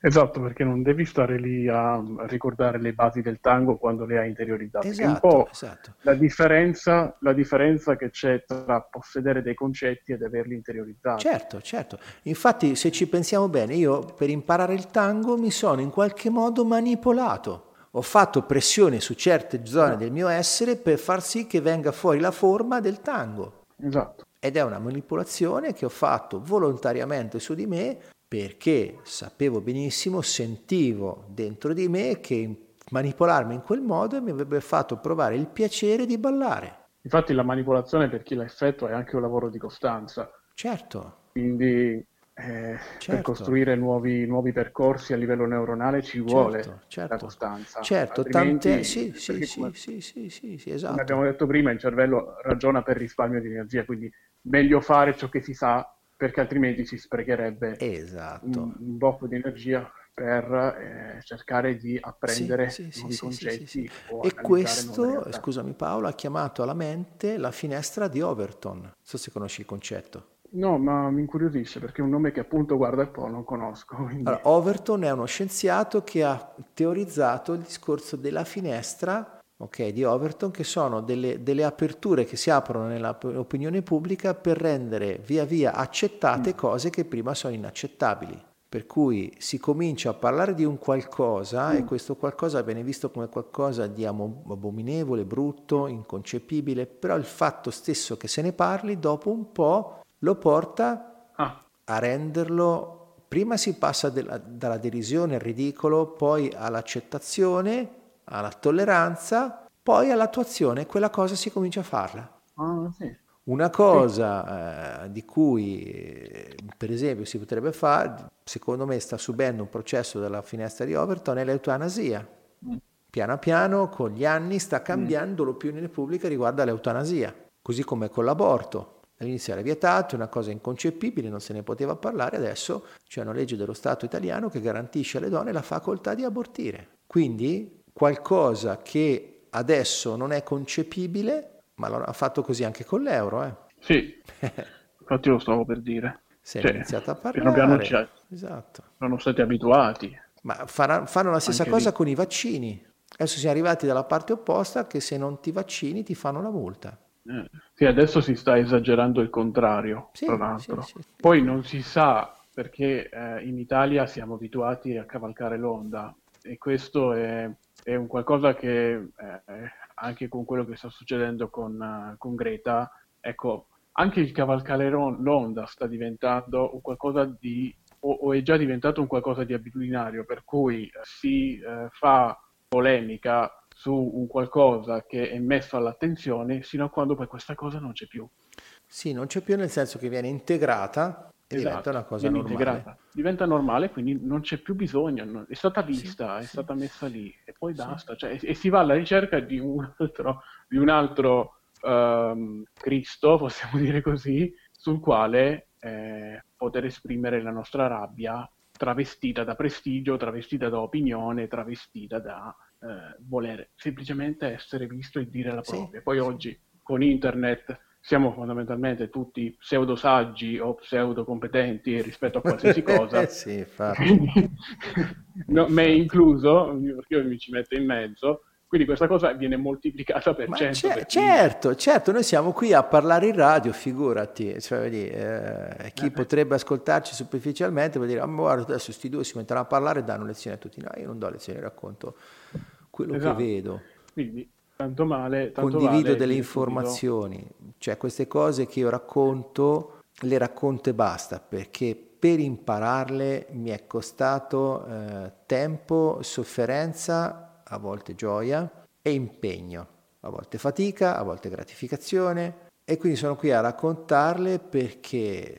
Esatto, perché non devi stare lì a ricordare le basi del tango quando le hai interiorizzate. Esatto, è un po' esatto. la, differenza, la differenza che c'è tra possedere dei concetti ed averli interiorizzati. Certo, certo. Infatti, se ci pensiamo bene, io per imparare il tango mi sono in qualche modo manipolato ho fatto pressione su certe zone del mio essere per far sì che venga fuori la forma del tango. Esatto. Ed è una manipolazione che ho fatto volontariamente su di me perché sapevo benissimo, sentivo dentro di me che manipolarmi in quel modo mi avrebbe fatto provare il piacere di ballare. Infatti la manipolazione per chi la effettua è anche un lavoro di costanza. Certo. Quindi eh, certo. Per costruire nuovi, nuovi, percorsi a livello neuronale ci vuole certo, certo. la costanza. Certo, tante... Sì, sì, sì, come, sì, sì, sì, sì, esatto. Come abbiamo detto prima, il cervello ragiona per risparmio di energia, quindi meglio fare ciò che si sa perché altrimenti si sprecherebbe esatto. un, un bocco di energia per eh, cercare di apprendere sì, sì, nuovi sì, concetti. E questo, scusami Paolo, ha chiamato alla mente la finestra di Overton. Non so se conosci il concetto. No, ma mi incuriosisce perché è un nome che appunto guarda un po' non conosco. Quindi... Allora, Overton è uno scienziato che ha teorizzato il discorso della finestra okay, di Overton, che sono delle, delle aperture che si aprono nell'opinione pubblica per rendere via via accettate mm. cose che prima sono inaccettabili. Per cui si comincia a parlare di un qualcosa mm. e questo qualcosa viene visto come qualcosa di abominevole, brutto, inconcepibile, però il fatto stesso che se ne parli dopo un po' lo porta ah. a renderlo prima si passa della, dalla derisione al ridicolo, poi all'accettazione alla tolleranza, poi all'attuazione, quella cosa si comincia a farla. Ah, sì. Una cosa eh, di cui, eh, per esempio, si potrebbe fare, secondo me sta subendo un processo dalla finestra di Overton, è l'eutanasia. Mm. Piano piano, con gli anni, sta cambiando mm. l'opinione pubblica riguardo all'eutanasia, così come con l'aborto. All'inizio era vietato, è una cosa inconcepibile, non se ne poteva parlare, adesso c'è una legge dello Stato italiano che garantisce alle donne la facoltà di abortire. Quindi qualcosa che adesso non è concepibile, ma ha fatto così anche con l'euro. Eh. Sì, infatti lo stavo per dire. È cioè, iniziato a parlare. Piano piano esatto. Sono stati abituati. Ma farà, fanno la stessa anche cosa lì. con i vaccini. Adesso siamo arrivati dalla parte opposta che se non ti vaccini ti fanno la multa. Eh, sì, adesso si sta esagerando il contrario, sì, tra l'altro. Sì, sì. Poi non si sa perché eh, in Italia siamo abituati a cavalcare l'onda e questo è è un qualcosa che eh, anche con quello che sta succedendo con, uh, con Greta, ecco, anche il cavalcare l'onda sta diventando un qualcosa di, o, o, è già diventato un qualcosa di abitudinario, per cui si eh, fa polemica su un qualcosa che è messo all'attenzione sino a quando poi questa cosa non c'è più. Sì, non c'è più nel senso che viene integrata esatto, diventa una cosa normale. Integrata. Diventa normale, quindi non c'è più bisogno, è stata vista, sì, è sì. stata messa lì e poi basta. Cioè, e, e, si va alla ricerca di un altro, di un altro um, Cristo, possiamo dire così, sul quale eh, poter esprimere la nostra rabbia travestita da prestigio, travestita da opinione, travestita da eh, voler semplicemente essere visto e dire la propria. Poi oggi con internet siamo fondamentalmente tutti pseudo saggi o pseudo competenti rispetto a qualsiasi cosa. sì, no, me incluso, perché io mi ci metto in mezzo. Quindi questa cosa viene moltiplicata per Ma 100. C- certo, certo, noi siamo qui a parlare in radio, figurati, cioè, eh, chi eh. potrebbe ascoltarci superficialmente può dire, ah, guarda, adesso questi due si mettono a parlare e danno lezioni a tutti. No, io non do lezioni, racconto quello esatto. che vedo. Quindi Tanto male, tanto condivido vale delle informazioni, cioè queste cose che io racconto le racconto e basta perché per impararle mi è costato eh, tempo, sofferenza, a volte gioia e impegno, a volte fatica, a volte gratificazione. E quindi sono qui a raccontarle perché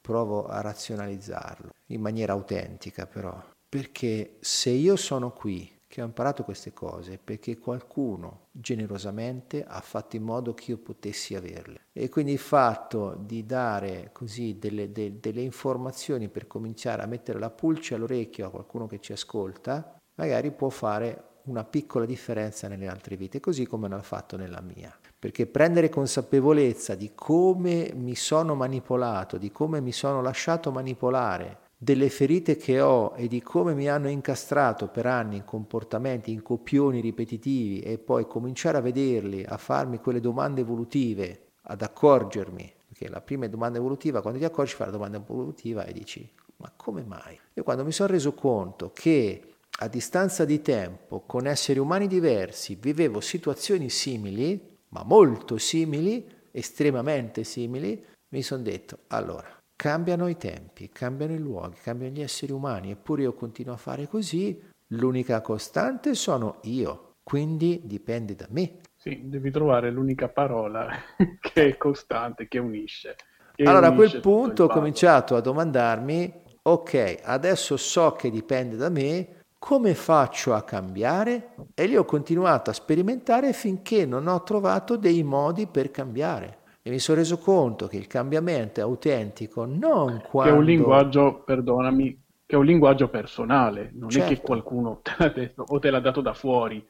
provo a razionalizzarlo in maniera autentica però, perché se io sono qui che ho imparato queste cose perché qualcuno generosamente ha fatto in modo che io potessi averle. E quindi il fatto di dare così delle, de, delle informazioni per cominciare a mettere la pulce all'orecchio a qualcuno che ci ascolta, magari può fare una piccola differenza nelle altre vite, così come l'ha fatto nella mia. Perché prendere consapevolezza di come mi sono manipolato, di come mi sono lasciato manipolare delle ferite che ho e di come mi hanno incastrato per anni in comportamenti, in copioni ripetitivi e poi cominciare a vederli, a farmi quelle domande evolutive, ad accorgermi, perché la prima domanda evolutiva, quando ti accorgi fai la domanda evolutiva e dici ma come mai? Io quando mi sono reso conto che a distanza di tempo, con esseri umani diversi, vivevo situazioni simili, ma molto simili, estremamente simili, mi sono detto, allora, Cambiano i tempi, cambiano i luoghi, cambiano gli esseri umani, eppure io continuo a fare così. L'unica costante sono io, quindi dipende da me. Sì, devi trovare l'unica parola che è costante, che unisce. Che allora unisce a quel punto ho cominciato a domandarmi, ok, adesso so che dipende da me, come faccio a cambiare? E lì ho continuato a sperimentare finché non ho trovato dei modi per cambiare. E mi sono reso conto che il cambiamento è autentico non quando... Che è un linguaggio, perdonami, che è un linguaggio personale, non certo. è che certo. qualcuno te l'ha detto o te l'ha dato da fuori.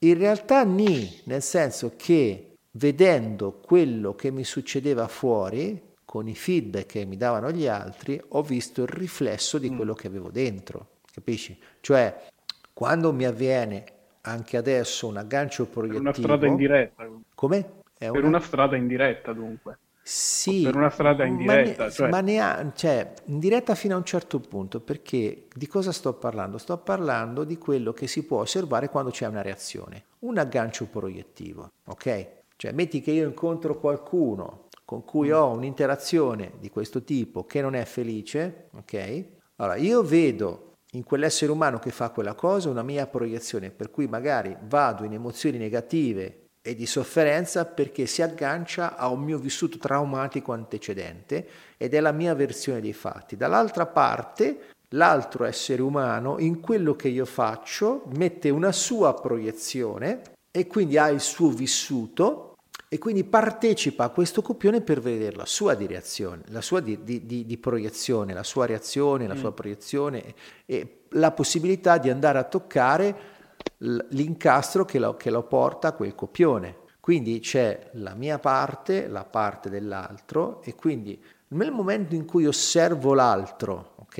In realtà ni, nel senso che vedendo quello che mi succedeva fuori, con i feedback che mi davano gli altri, ho visto il riflesso di mm. quello che avevo dentro, capisci? Cioè, quando mi avviene anche adesso un aggancio proiettivo... Una strada indiretta. Come? È per una... una strada indiretta dunque. Sì, per una strada indiretta. Ma, ne, cioè... ma ne ha, cioè, indiretta fino a un certo punto, perché di cosa sto parlando? Sto parlando di quello che si può osservare quando c'è una reazione, un aggancio proiettivo, ok? Cioè, metti che io incontro qualcuno con cui ho un'interazione di questo tipo che non è felice, ok? Allora, io vedo in quell'essere umano che fa quella cosa una mia proiezione, per cui magari vado in emozioni negative e di sofferenza perché si aggancia a un mio vissuto traumatico antecedente ed è la mia versione dei fatti. Dall'altra parte, l'altro essere umano in quello che io faccio mette una sua proiezione e quindi ha il suo vissuto e quindi partecipa a questo copione per vedere la sua di reazione, la sua di, di, di, di proiezione, la sua reazione, la mm. sua proiezione e la possibilità di andare a toccare l'incastro che lo, che lo porta a quel copione. Quindi c'è la mia parte, la parte dell'altro e quindi nel momento in cui osservo l'altro, ok,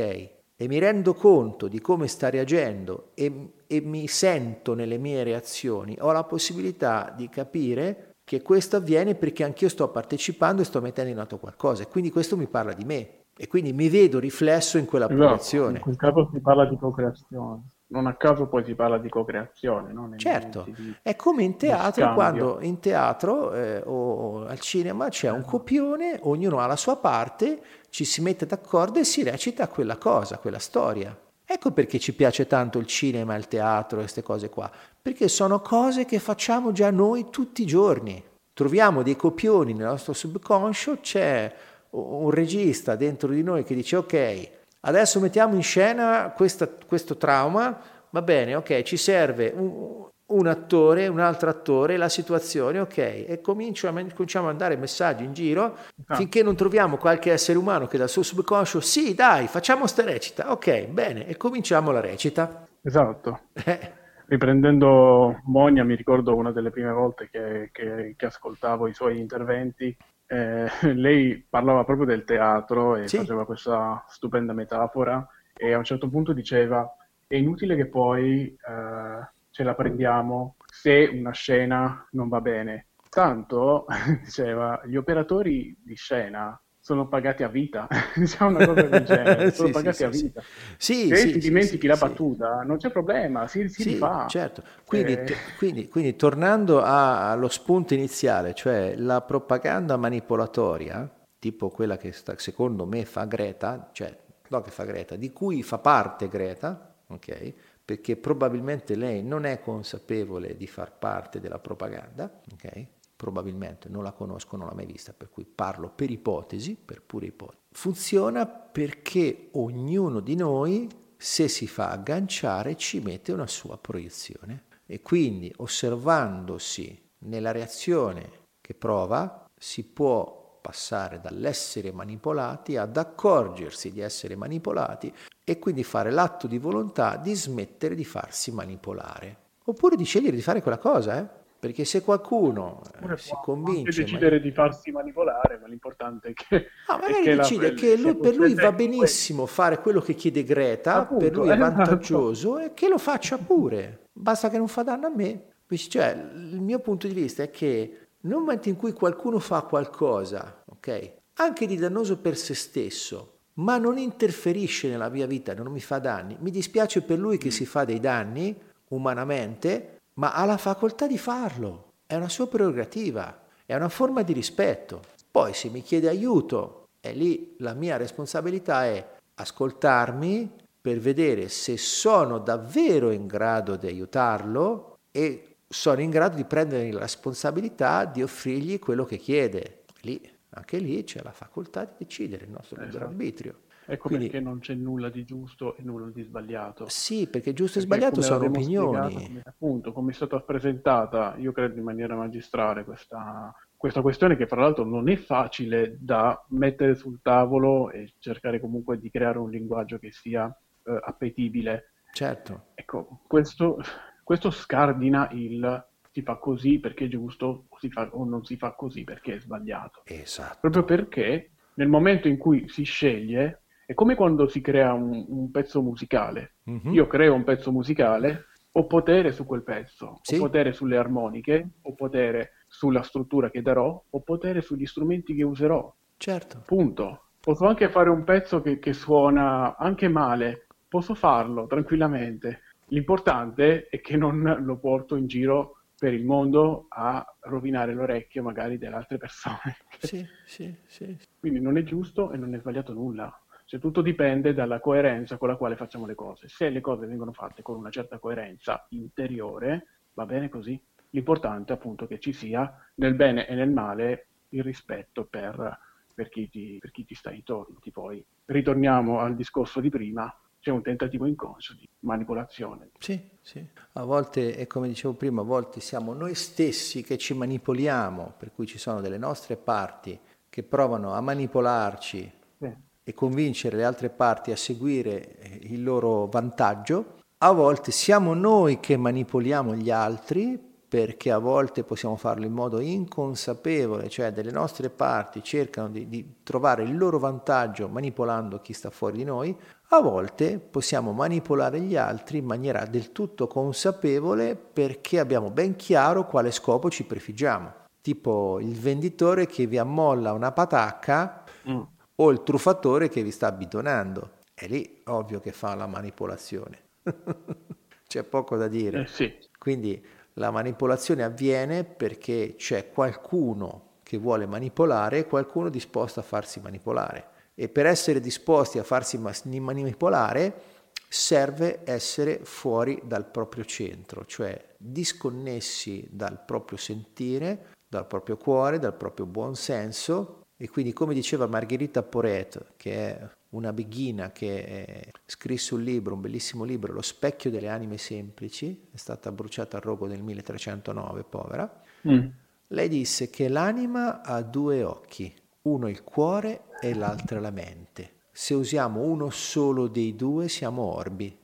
e mi rendo conto di come sta reagendo e, e mi sento nelle mie reazioni, ho la possibilità di capire che questo avviene perché anch'io sto partecipando e sto mettendo in atto qualcosa e quindi questo mi parla di me e quindi mi vedo riflesso in quella esatto, posizione. In quel caso si parla di co-creazione non a caso poi si parla di co-creazione. No? certo, di, è come in teatro, quando in teatro eh, o al cinema c'è un copione, ognuno ha la sua parte, ci si mette d'accordo e si recita quella cosa, quella storia. Ecco perché ci piace tanto il cinema, il teatro queste cose qua, perché sono cose che facciamo già noi tutti i giorni. Troviamo dei copioni nel nostro subconscio, c'è un regista dentro di noi che dice ok, Adesso mettiamo in scena questa, questo trauma, va bene, ok, ci serve un, un, attore, un altro attore, la situazione, ok, e cominciamo a mandare messaggi in giro ah. finché non troviamo qualche essere umano che dal suo subconscio, sì dai, facciamo sta recita, ok, bene, e cominciamo la recita. Esatto. Eh. Riprendendo Monia, mi ricordo una delle prime volte che, che, che ascoltavo i suoi interventi, eh, lei parlava proprio del teatro e sì. faceva questa stupenda metafora e a un certo punto diceva è inutile che poi eh, ce la prendiamo se una scena non va bene. Tanto, diceva, gli operatori di scena sono pagati a vita, diciamo una cosa del genere, sono sì, pagati sì, a vita. Sì, Se ti dimentichi la battuta, non c'è problema, si, si rifà. Certo, quindi, eh... t- quindi, quindi tornando a, allo spunto iniziale, cioè la propaganda manipolatoria, tipo quella che sta, secondo me fa Greta, cioè no che fa Greta, di cui fa parte Greta, ok? Perché probabilmente lei non è consapevole di far parte della propaganda, ok? Probabilmente non la conosco, non l'ho mai vista, per cui parlo per ipotesi, per pure ipotesi. Funziona perché ognuno di noi, se si fa agganciare, ci mette una sua proiezione e quindi osservandosi nella reazione che prova, si può passare dall'essere manipolati ad accorgersi di essere manipolati e quindi fare l'atto di volontà di smettere di farsi manipolare. Oppure di scegliere di fare quella cosa, eh? Perché se qualcuno eh, si convince... decidere ma... di farsi manipolare, ma l'importante è che... Ah, magari che decide la, che lui, per lui va benissimo fare quello che chiede Greta, Appunto, per lui è esatto. vantaggioso e che lo faccia pure. Basta che non fa danno a me. Cioè, il mio punto di vista è che nel momento in cui qualcuno fa qualcosa, ok, anche di dannoso per se stesso, ma non interferisce nella mia vita, non mi fa danni, mi dispiace per lui che mm. si fa dei danni umanamente, ma ha la facoltà di farlo, è una sua prerogativa, è una forma di rispetto. Poi se mi chiede aiuto, è lì la mia responsabilità è ascoltarmi per vedere se sono davvero in grado di aiutarlo e sono in grado di prendere la responsabilità di offrirgli quello che chiede. Lì, anche lì c'è la facoltà di decidere il nostro libero esatto. arbitrio. Ecco Quindi, perché non c'è nulla di giusto e nulla di sbagliato. Sì, perché giusto perché e sbagliato sono opinioni. Spiegato, appunto, come è stata presentata, io credo in maniera magistrale, questa, questa questione che fra l'altro non è facile da mettere sul tavolo e cercare comunque di creare un linguaggio che sia eh, appetibile. Certo. Ecco, questo, questo scardina il si fa così perché è giusto o, fa, o, non si fa così perché è sbagliato. Esatto. Proprio perché nel momento in cui si sceglie, è come quando si crea un, un pezzo musicale. Mm-hmm. Io creo un pezzo musicale, ho potere su quel pezzo, sì. ho potere sulle armoniche, ho potere sulla struttura che darò, ho potere sugli strumenti che userò. Certo. Punto. Posso anche fare un pezzo che, che suona anche male, posso farlo tranquillamente. L'importante è che non lo porto in giro per il mondo a rovinare l'orecchio magari delle altre persone. Sì, sì, sì. Quindi non è giusto e non è sbagliato nulla. Cioè, tutto dipende dalla coerenza con la quale facciamo le cose. Se le cose vengono fatte con una certa coerenza interiore, va bene così. L'importante è appunto che ci sia nel bene e nel male il rispetto per, per, chi, ti, per chi ti sta intorno. Poi ritorniamo al discorso di prima, c'è un tentativo inconscio di manipolazione. Sì, sì. A volte, e come dicevo prima, a volte siamo noi stessi che ci manipoliamo, per cui ci sono delle nostre parti che provano a manipolarci sì. E convincere le altre parti a seguire eh, il loro vantaggio. A volte siamo noi che manipoliamo gli altri perché a volte possiamo farlo in modo inconsapevole, cioè delle nostre parti cercano di, di, trovare il loro vantaggio manipolando chi sta fuori di noi, a volte possiamo manipolare gli altri in maniera del tutto consapevole perché abbiamo ben chiaro quale scopo ci prefiggiamo, tipo il venditore che vi ammolla una patacca mm. O il truffatore che vi sta bidonando. È lì ovvio che fa la manipolazione. C'è poco da dire. Eh sì. Quindi la manipolazione avviene perché c'è qualcuno che vuole manipolare e qualcuno disposto a farsi manipolare. E per essere disposti a farsi manipolare serve essere fuori dal proprio centro, cioè disconnessi dal proprio sentire, dal proprio cuore, dal proprio buon senso. E quindi, come diceva Margherita Poret, che è una beghina che scrisse un libro, un bellissimo libro, Lo specchio delle anime semplici, è stata bruciata a rogo nel 1309, povera. Mm. Lei disse che l'anima ha due occhi, uno il cuore e l'altro la mente. Se usiamo uno solo dei due siamo orbi.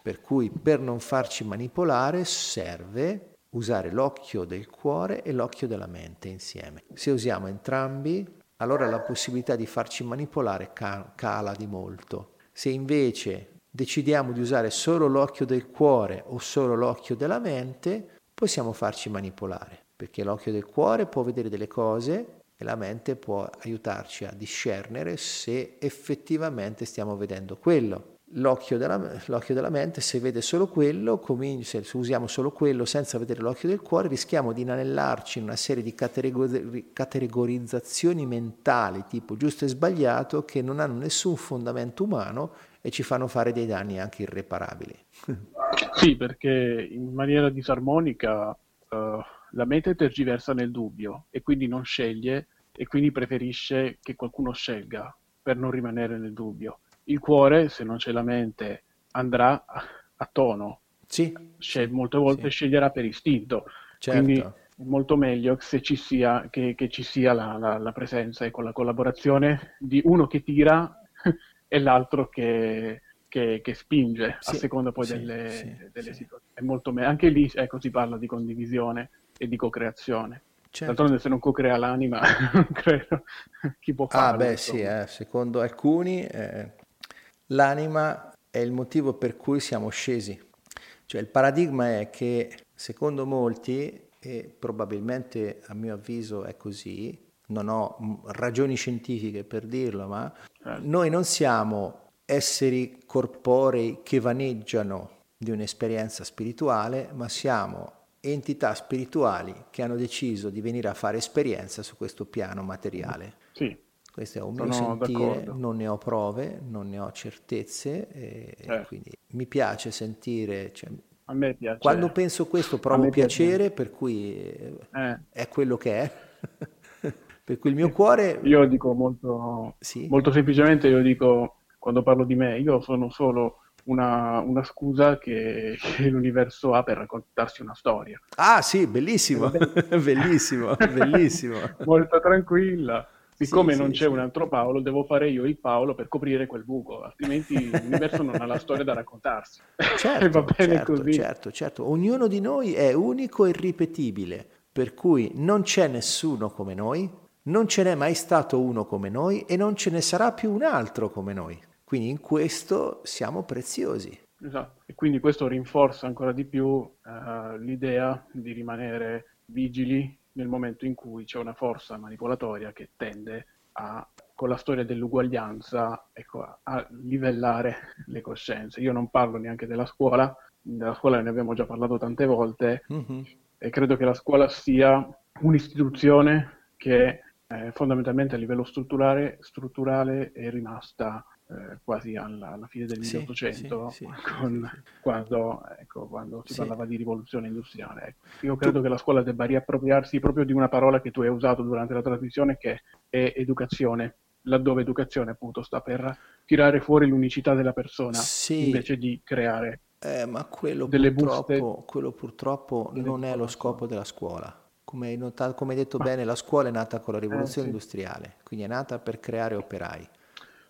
Per cui per non farci manipolare serve usare l'occhio del cuore e l'occhio della mente insieme. Se usiamo entrambi allora la possibilità di farci manipolare cala di molto. Se invece decidiamo di usare solo l'occhio del cuore o solo l'occhio della mente, possiamo farci manipolare, perché l'occhio del cuore può vedere delle cose e la mente può aiutarci a discernere se effettivamente stiamo vedendo quello l'occhio della, l'occhio della, mente, se vede solo quello, se usiamo solo quello senza vedere l'occhio del cuore, rischiamo di inanellarci in una serie di categorizzazioni mentali, tipo giusto e sbagliato, che non hanno nessun fondamento umano e ci fanno fare dei danni anche irreparabili. Sì, perché in maniera disarmonica uh, la mente tergiversa nel dubbio e quindi non sceglie e quindi preferisce che qualcuno scelga per non rimanere nel dubbio il cuore, se non c'è la mente, andrà a tono. Sì. Scel- molte volte sì. sceglierà per istinto. Certo. Quindi è molto meglio se ci sia, che, che ci sia la, la, la, presenza e con la collaborazione di uno che tira e l'altro che, che, che spinge, sì. a seconda poi sì, delle, delle situazioni. Me- anche lì ecco, si parla di condivisione e di co-creazione. Certo. D'altronde se non co-crea l'anima, non credo chi può farlo. Ah beh insomma. sì, eh, secondo alcuni eh, L'anima è il motivo per cui siamo scesi. Cioè il paradigma è che secondo molti, e probabilmente a mio avviso è così, non ho ragioni scientifiche per dirlo, ma eh. noi non siamo esseri corporei che vaneggiano di un'esperienza spirituale, ma siamo entità spirituali che hanno deciso di venire a fare esperienza su questo piano materiale. Sì. Questo è un mio Sono sentire, d'accordo. non ne ho prove, non ne ho certezze, e eh. quindi mi piace sentire... Cioè, a me piace. Quando penso questo provo piacere, piace. per cui eh. è quello che è. per cui il mio cuore... Io dico molto, sì? molto semplicemente, io dico, quando parlo di me, io sono solo una, una scusa che, che, l'universo ha per raccontarsi una storia. Ah sì, bellissimo, bellissimo, bellissimo. Molto tranquilla. Siccome sì, non sì, c'è sì. un altro Paolo, devo fare io il Paolo per coprire quel buco, altrimenti l'universo non ha la storia da raccontarsi. Certo, e va bene certo, così. Certo, certo. Ognuno di noi è unico e ripetibile, per cui non c'è nessuno come noi, non ce n'è mai stato uno come noi e non ce ne sarà più un altro come noi. Quindi in questo siamo preziosi. Esatto, e quindi questo rinforza ancora di più uh, l'idea di rimanere vigili nel momento in cui c'è una forza manipolatoria che tende a, con la storia dell'uguaglianza, ecco, a, a livellare le coscienze. Io non parlo neanche della scuola, della scuola ne abbiamo già parlato tante volte mm-hmm. e credo che la scuola sia un'istituzione che eh, fondamentalmente a livello strutturale, strutturale è rimasta eh, quasi alla, alla, fine del 1800, sì, sì, con, sì, quando, ecco, quando, si parlava di rivoluzione industriale. Ecco. Io credo tu... che la scuola debba riappropriarsi proprio di una parola che tu hai usato durante la trasmissione, che è educazione, laddove educazione appunto sta per tirare fuori l'unicità della persona, invece di creare eh, ma quello delle purtroppo, quello purtroppo non è lo scopo della scuola. Come hai, notato, come hai detto ma... bene, la scuola è nata con la rivoluzione eh, industriale, quindi è nata per creare operai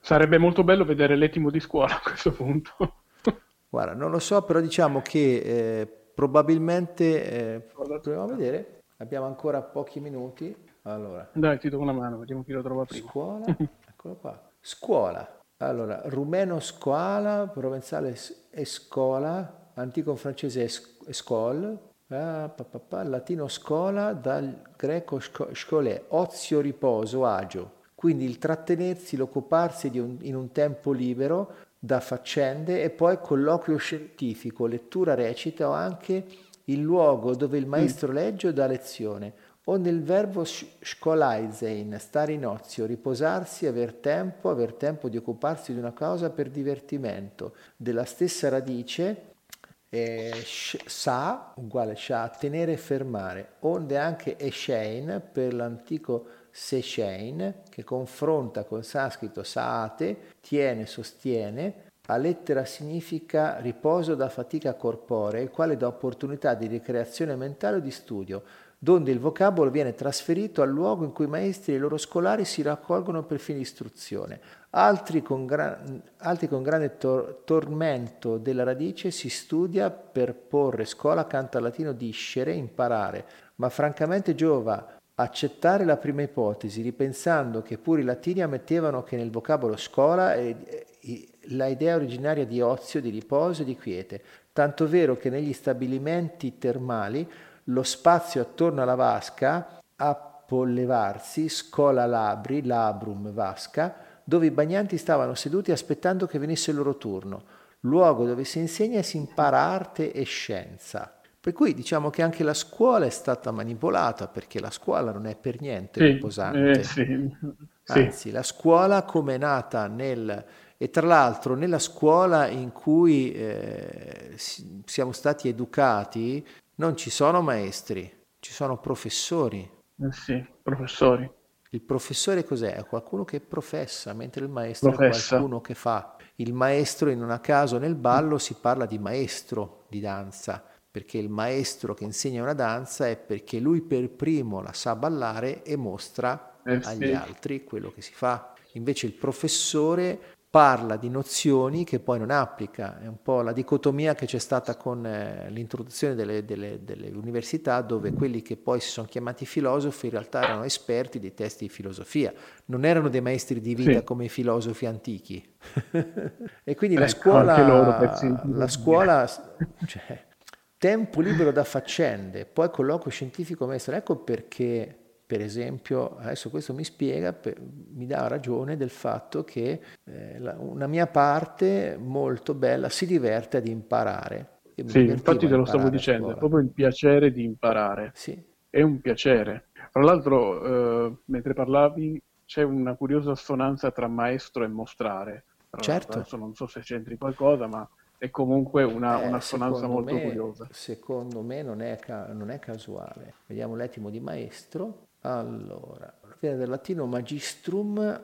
Sarebbe molto bello vedere l'etimo di scuola a questo punto. Guarda, non lo so, però diciamo che eh, probabilmente, eh, proviamo a vedere, abbiamo ancora pochi minuti. Allora. Dai, ti do una mano, vediamo chi lo trova prima. Scuola, eccolo qua. Scuola. Allora, rumeno scuola, provenzale scuola, antico francese escol, ah, pa, pa, pa, latino scuola, dal greco scolè, ozio, riposo, agio. Quindi il trattenersi, l'occuparsi un, in un tempo libero da faccende e poi colloquio scientifico, lettura recita o anche il luogo dove il maestro legge o dà lezione, o nel verbo schkolaisein, stare in ozio, riposarsi, aver tempo, aver tempo di occuparsi di una cosa per divertimento, della stessa radice eh, sa, uguale sha, tenere e fermare, onde anche eshein per l'antico Seshain, che confronta col sanscrito saate, tiene, sostiene, a lettera significa riposo da fatica corporea, il quale dà opportunità di ricreazione mentale o di studio, donde il vocabolo viene trasferito al luogo in cui i maestri e i loro scolari si raccolgono per fini di istruzione. Altri con, gran, altri con grande tor- tormento della radice si studia per porre scuola accanto al latino discere, imparare, ma francamente giova accettare la prima ipotesi, ripensando che pure i latini ammettevano che nel vocabolo scuola è idea originaria di ozio, di riposo e di quiete, tanto vero che negli stabilimenti termali lo spazio attorno alla vasca a pollevarsi, scola labri, labrum vasca, dove i bagnanti stavano seduti aspettando che venisse il loro turno, luogo dove si insegna e si impara arte e scienza. Per cui diciamo che anche la scuola è stata manipolata perché la scuola non è per niente sì, riposante. Eh, sì, Anzi, la scuola come è nata nel... E tra l'altro nella scuola in cui eh, siamo stati educati non ci sono maestri, ci sono professori. Eh sì, professori. Il professore cos'è? È qualcuno che professa, mentre il maestro Professa. è qualcuno che fa. Il maestro, in un caso nel ballo, si parla di maestro di danza perché il maestro che insegna una danza è perché lui per primo la sa ballare e mostra eh, agli sì. altri quello che si fa. Invece il professore parla di nozioni che poi non applica, è un po' la dicotomia che c'è stata con eh, l'introduzione delle, delle, delle, università dove quelli che poi si sono chiamati filosofi in realtà erano esperti dei testi di filosofia, non erano dei maestri di vita sì. come i filosofi antichi. e quindi ecco, la scuola, la scuola cioè, Tempo libero da faccende, poi colloquio scientifico maestro. Ecco perché, per esempio, adesso questo mi spiega, mi dà ragione del fatto che eh, una mia parte molto bella si diverte ad imparare. Sì, infatti te lo stavo dicendo, è proprio il piacere di imparare. Sì. È un piacere. Tra l'altro, eh, mentre parlavi, c'è una curiosa assonanza tra maestro e mostrare. Certo. Adesso non so se c'entri qualcosa, ma è comunque una, eh, un'assonanza molto me, curiosa. Secondo me non è, non è, casuale. Vediamo l'etimo di maestro. Allora, viene dal latino magistrum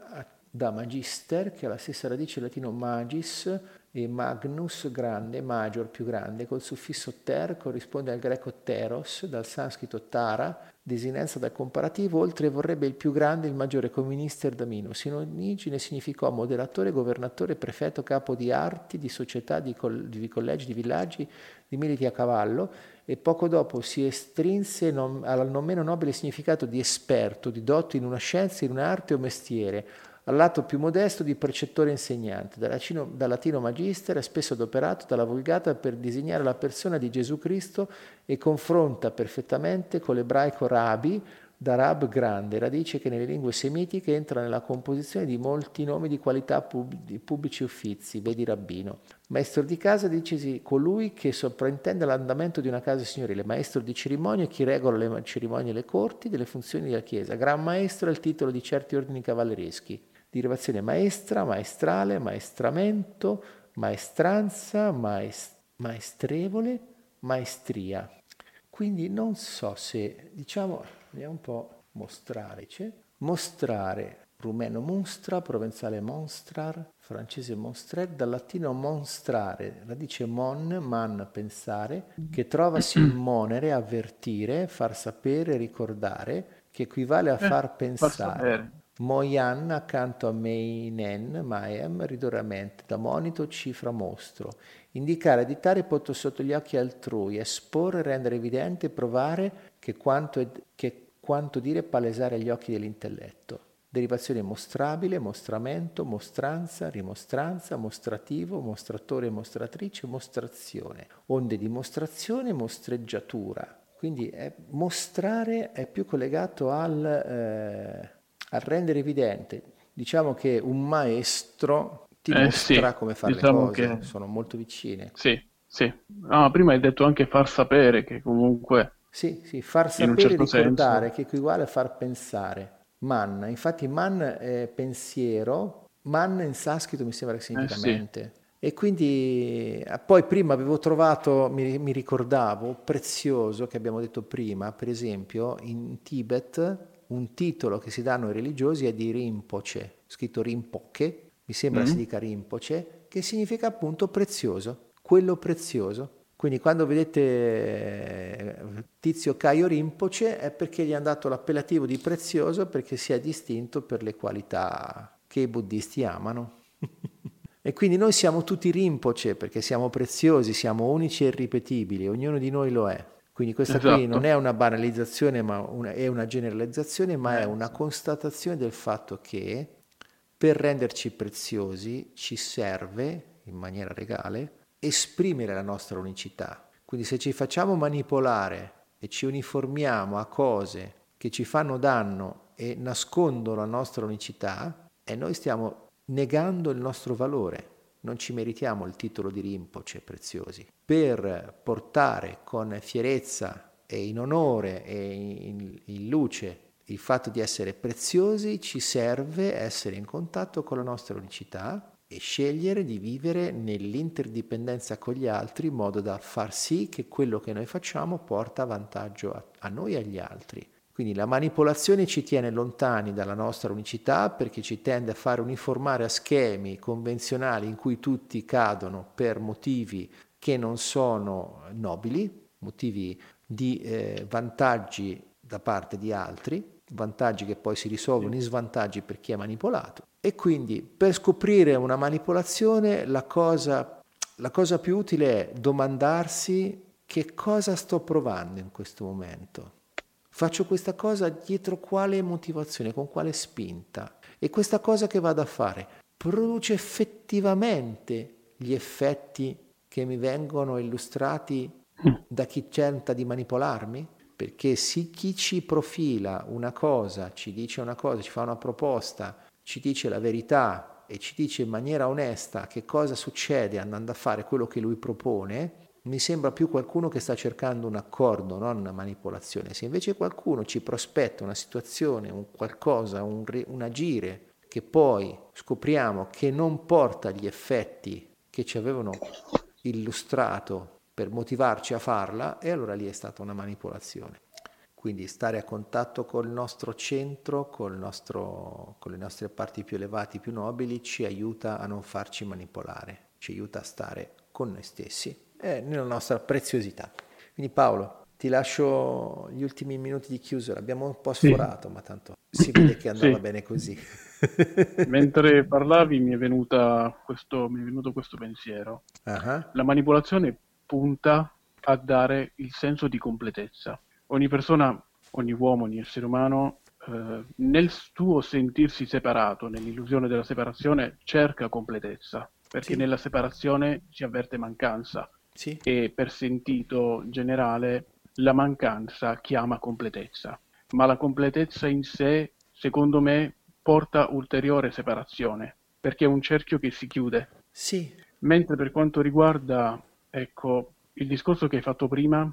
da magister, che ha la stessa radice latino magis, e magnus grande, major più grande, col suffisso ter corrisponde al greco teros, dal sanscrito tara, desinenza dal comparativo, oltre vorrebbe il più grande, il maggiore come minister da minus. In origine significò moderatore, governatore, prefetto, capo di arti, di società, di, coll- di collegi, di villaggi, di militi a cavallo e poco dopo si estrinse non, al non meno nobile significato di esperto, di dotto in una scienza, in un'arte o mestiere, al lato più modesto di precettore insegnante, dal latino, dal latino magister è spesso adoperato dalla Vulgata per disegnare la persona di Gesù Cristo e confronta perfettamente con l'ebraico rabi, da rab grande, radice che nelle lingue semitiche entra nella composizione di molti nomi di qualità pub- di pubblici uffizi, vedi rabbino. Maestro di casa dicesi colui che sopraintende l'andamento di una casa signorile, maestro di cerimonie chi regola le cerimonie e le corti delle funzioni della Chiesa, gran maestro è il titolo di certi ordini cavallereschi derivazione maestra, maestrale, maestramento, maestranza, maest- maestrevole, maestria. Quindi non so se, diciamo, andiamo un po' mostrare, c'è? mostrare, rumeno monstra, provenzale monstrar, francese monstrer, dal latino monstrare, radice mon, man, pensare, che trovasi in monere, avvertire, far sapere, ricordare, che equivale a eh, far pensare. Moyan accanto a Meinen, Maem, ridoramente, da monito, cifra, mostro. Indicare, editare posto sotto gli occhi altrui, esporre, rendere evidente, provare che quanto, è, che quanto dire palesare agli occhi dell'intelletto. Derivazione mostrabile, mostramento, mostranza, rimostranza, mostrativo, mostratore, mostratrice, mostrazione. Onde di mostrazione, mostreggiatura. Quindi è, mostrare è più collegato al... Eh, a rendere evidente. Diciamo che un maestro ti eh, mostra sì, come fare diciamo le cose, che... sono molto vicine. Sì, sì. Ah, prima hai detto anche far sapere che comunque... Sì, sì, far sapere certo ricordare senso. che equivale a far pensare. Man, infatti man è pensiero, man in sanscrito mi sembra che significa eh, mente. Sì. E quindi eh, poi prima avevo trovato, mi, mi, ricordavo, prezioso che abbiamo detto prima, per esempio in Tibet un titolo che si danno ai religiosi è di Rinpoche, scritto Rinpoche, mi sembra mm-hmm. si dica Rinpoche, che significa appunto prezioso, quello prezioso. Quindi quando vedete eh, Tizio Caio Rinpoche è perché gli hanno dato l'appellativo di prezioso perché si è distinto per le qualità che i buddisti amano. e quindi noi siamo tutti Rinpoche perché siamo preziosi, siamo unici e irripetibili, ognuno di noi lo è. Quindi questa esatto. qui non è una banalizzazione, ma una, è una generalizzazione, ma è eh, una constatazione del fatto che per renderci preziosi ci serve, in maniera regale, esprimere la nostra unicità. Quindi se ci facciamo manipolare e ci uniformiamo a cose che ci fanno danno e nascondono la nostra unicità, e noi stiamo negando il nostro valore non ci meritiamo il titolo di Rinpoche preziosi. Per portare con fierezza e in onore e in, in luce il fatto di essere preziosi ci serve essere in contatto con la nostra unicità e scegliere di vivere nell'interdipendenza con gli altri in modo da far sì che quello che noi facciamo porta vantaggio a, a noi e agli altri. Quindi la manipolazione ci tiene lontani dalla nostra unicità perché ci tende a fare uniformare a schemi convenzionali in cui tutti cadono per motivi che non sono nobili, motivi di eh, vantaggi da parte di altri, vantaggi che poi si risolvono in svantaggi per chi è manipolato. E quindi per scoprire una manipolazione la cosa, la cosa più utile è domandarsi che cosa sto provando in questo momento Faccio questa cosa dietro quale motivazione, con quale spinta. E questa cosa che vado a fare produce effettivamente gli effetti che mi vengono illustrati da chi tenta di manipolarmi? Perché se chi ci profila una cosa, ci dice una cosa, ci fa una proposta, ci dice la verità e ci dice in maniera onesta che cosa succede andando a fare quello che lui propone, mi sembra più qualcuno che sta cercando un accordo, non una manipolazione. Se invece qualcuno ci prospetta una situazione, un qualcosa, un, un agire che poi scopriamo che non porta gli effetti che ci avevano illustrato per motivarci a farla, e allora lì è stata una manipolazione. Quindi stare a contatto col nostro centro, col nostro, con le nostre parti più elevate, più nobili, ci aiuta a non farci manipolare ci aiuta a stare con noi stessi e nella nostra preziosità. Quindi Paolo, ti lascio gli ultimi minuti di chiusura, abbiamo un po' sforato, sì. ma tanto si vede che andava sì. bene così. Mentre parlavi mi è, questo, mi è, venuto questo pensiero. Uh-huh. La manipolazione punta a dare il senso di completezza. Ogni persona, ogni uomo, ogni essere umano, eh, nel suo sentirsi separato, nell'illusione della separazione, cerca completezza, perché sì. nella separazione si avverte mancanza. Sì. E per sentito generale la mancanza chiama completezza, ma la completezza in sé, secondo me, porta ulteriore separazione, perché è un cerchio che si chiude. Sì. Mentre per quanto riguarda, ecco, il discorso che hai fatto prima,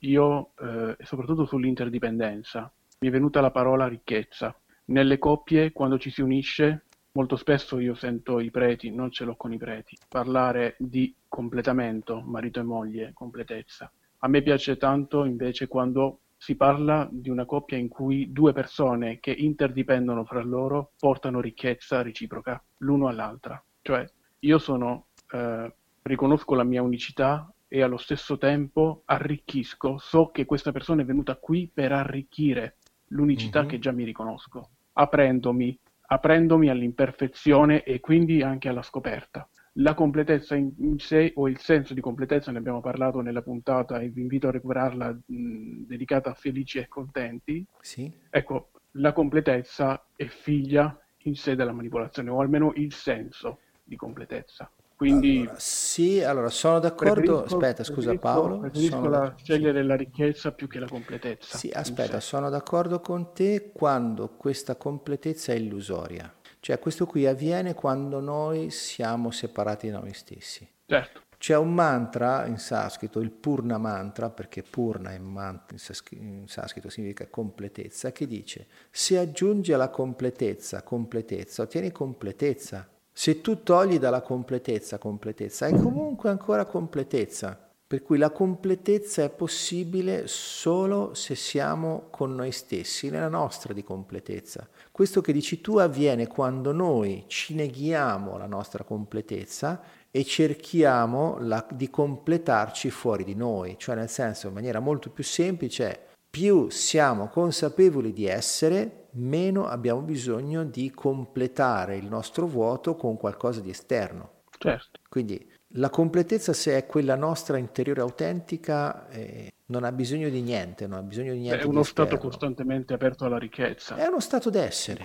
io, eh, soprattutto sull'interdipendenza, mi è venuta la parola ricchezza. Nelle coppie, quando ci si unisce, molto spesso io sento i preti, non ce l'ho con i preti, parlare di completamento, marito e moglie, completezza. A me piace tanto invece quando si parla di una coppia in cui due persone che interdipendono fra loro portano ricchezza reciproca l'uno all'altra. Cioè, io sono, eh, riconosco la mia unicità e allo stesso tempo arricchisco, so che questa persona è venuta qui per arricchire l'unicità mm-hmm. che già mi riconosco, aprendomi, aprendomi all'imperfezione e quindi anche alla scoperta la completezza in, sé o il senso di completezza, ne abbiamo parlato nella puntata e vi invito a recuperarla mh, dedicata a felici e contenti. Sì. Ecco, la completezza è figlia in sé della manipolazione, o almeno il senso di completezza. Quindi allora, sì, allora sono d'accordo. Aspetta, scusa Paolo. Preferisco la, scegliere sì. la ricchezza più che la completezza. Sì, aspetta, sono d'accordo con te quando questa completezza è illusoria. Cioè questo qui avviene quando noi siamo separati da noi stessi. Certo. C'è un mantra in sanscrito, il Purna mantra, perché Purna in, mantra, in sanscrito significa completezza, che dice se aggiungi alla completezza completezza, ottieni completezza. Se tu togli dalla completezza completezza, hai comunque ancora completezza. Per cui la completezza è possibile solo se siamo con noi stessi, nella nostra di completezza. Questo che dici tu avviene quando noi ci neghiamo la nostra completezza e cerchiamo la, di completarci fuori di noi, cioè nel senso in maniera molto più semplice, più siamo consapevoli di essere, meno abbiamo bisogno di completare il nostro vuoto con qualcosa di esterno. Certo. Quindi la completezza, se è quella nostra interiore autentica, eh, non ha bisogno di niente, non ha bisogno di niente. È uno stato costantemente aperto alla ricchezza. È uno stato d'essere.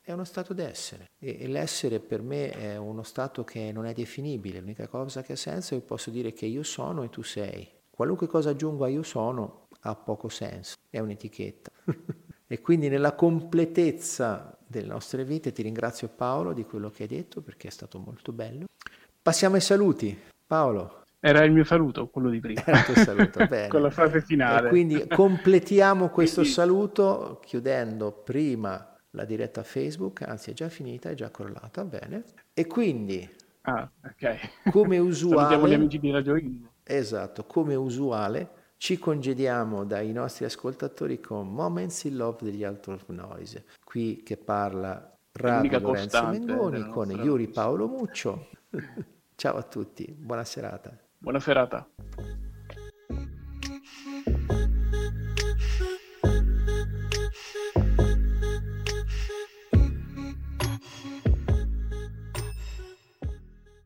È uno stato d'essere. E, e, l'essere per me è uno stato che non è definibile. L'unica cosa che ha senso è che posso dire che io sono e tu sei. Qualunque cosa aggiungo a io sono ha poco senso, è un'etichetta. e quindi nella completezza delle nostre vite ti ringrazio Paolo di quello che hai detto perché è stato molto bello. Passiamo ai saluti. Paolo. Era il mio saluto, quello di prima. Era il tuo saluto, bene. Con la frase finale. E quindi completiamo questo quindi... saluto chiudendo prima la diretta Facebook, anzi è già finita, è già crollata, bene. E quindi, ah, okay. come usuale... Salutiamo gli amici di Radio In. Esatto, come usuale ci congediamo dai nostri ascoltatori con Moments in Love degli of Noise, qui che parla Radio Lorenzo Mengoni con Yuri Paolo Muccio. Ciao a tutti, buona serata. Buona serata.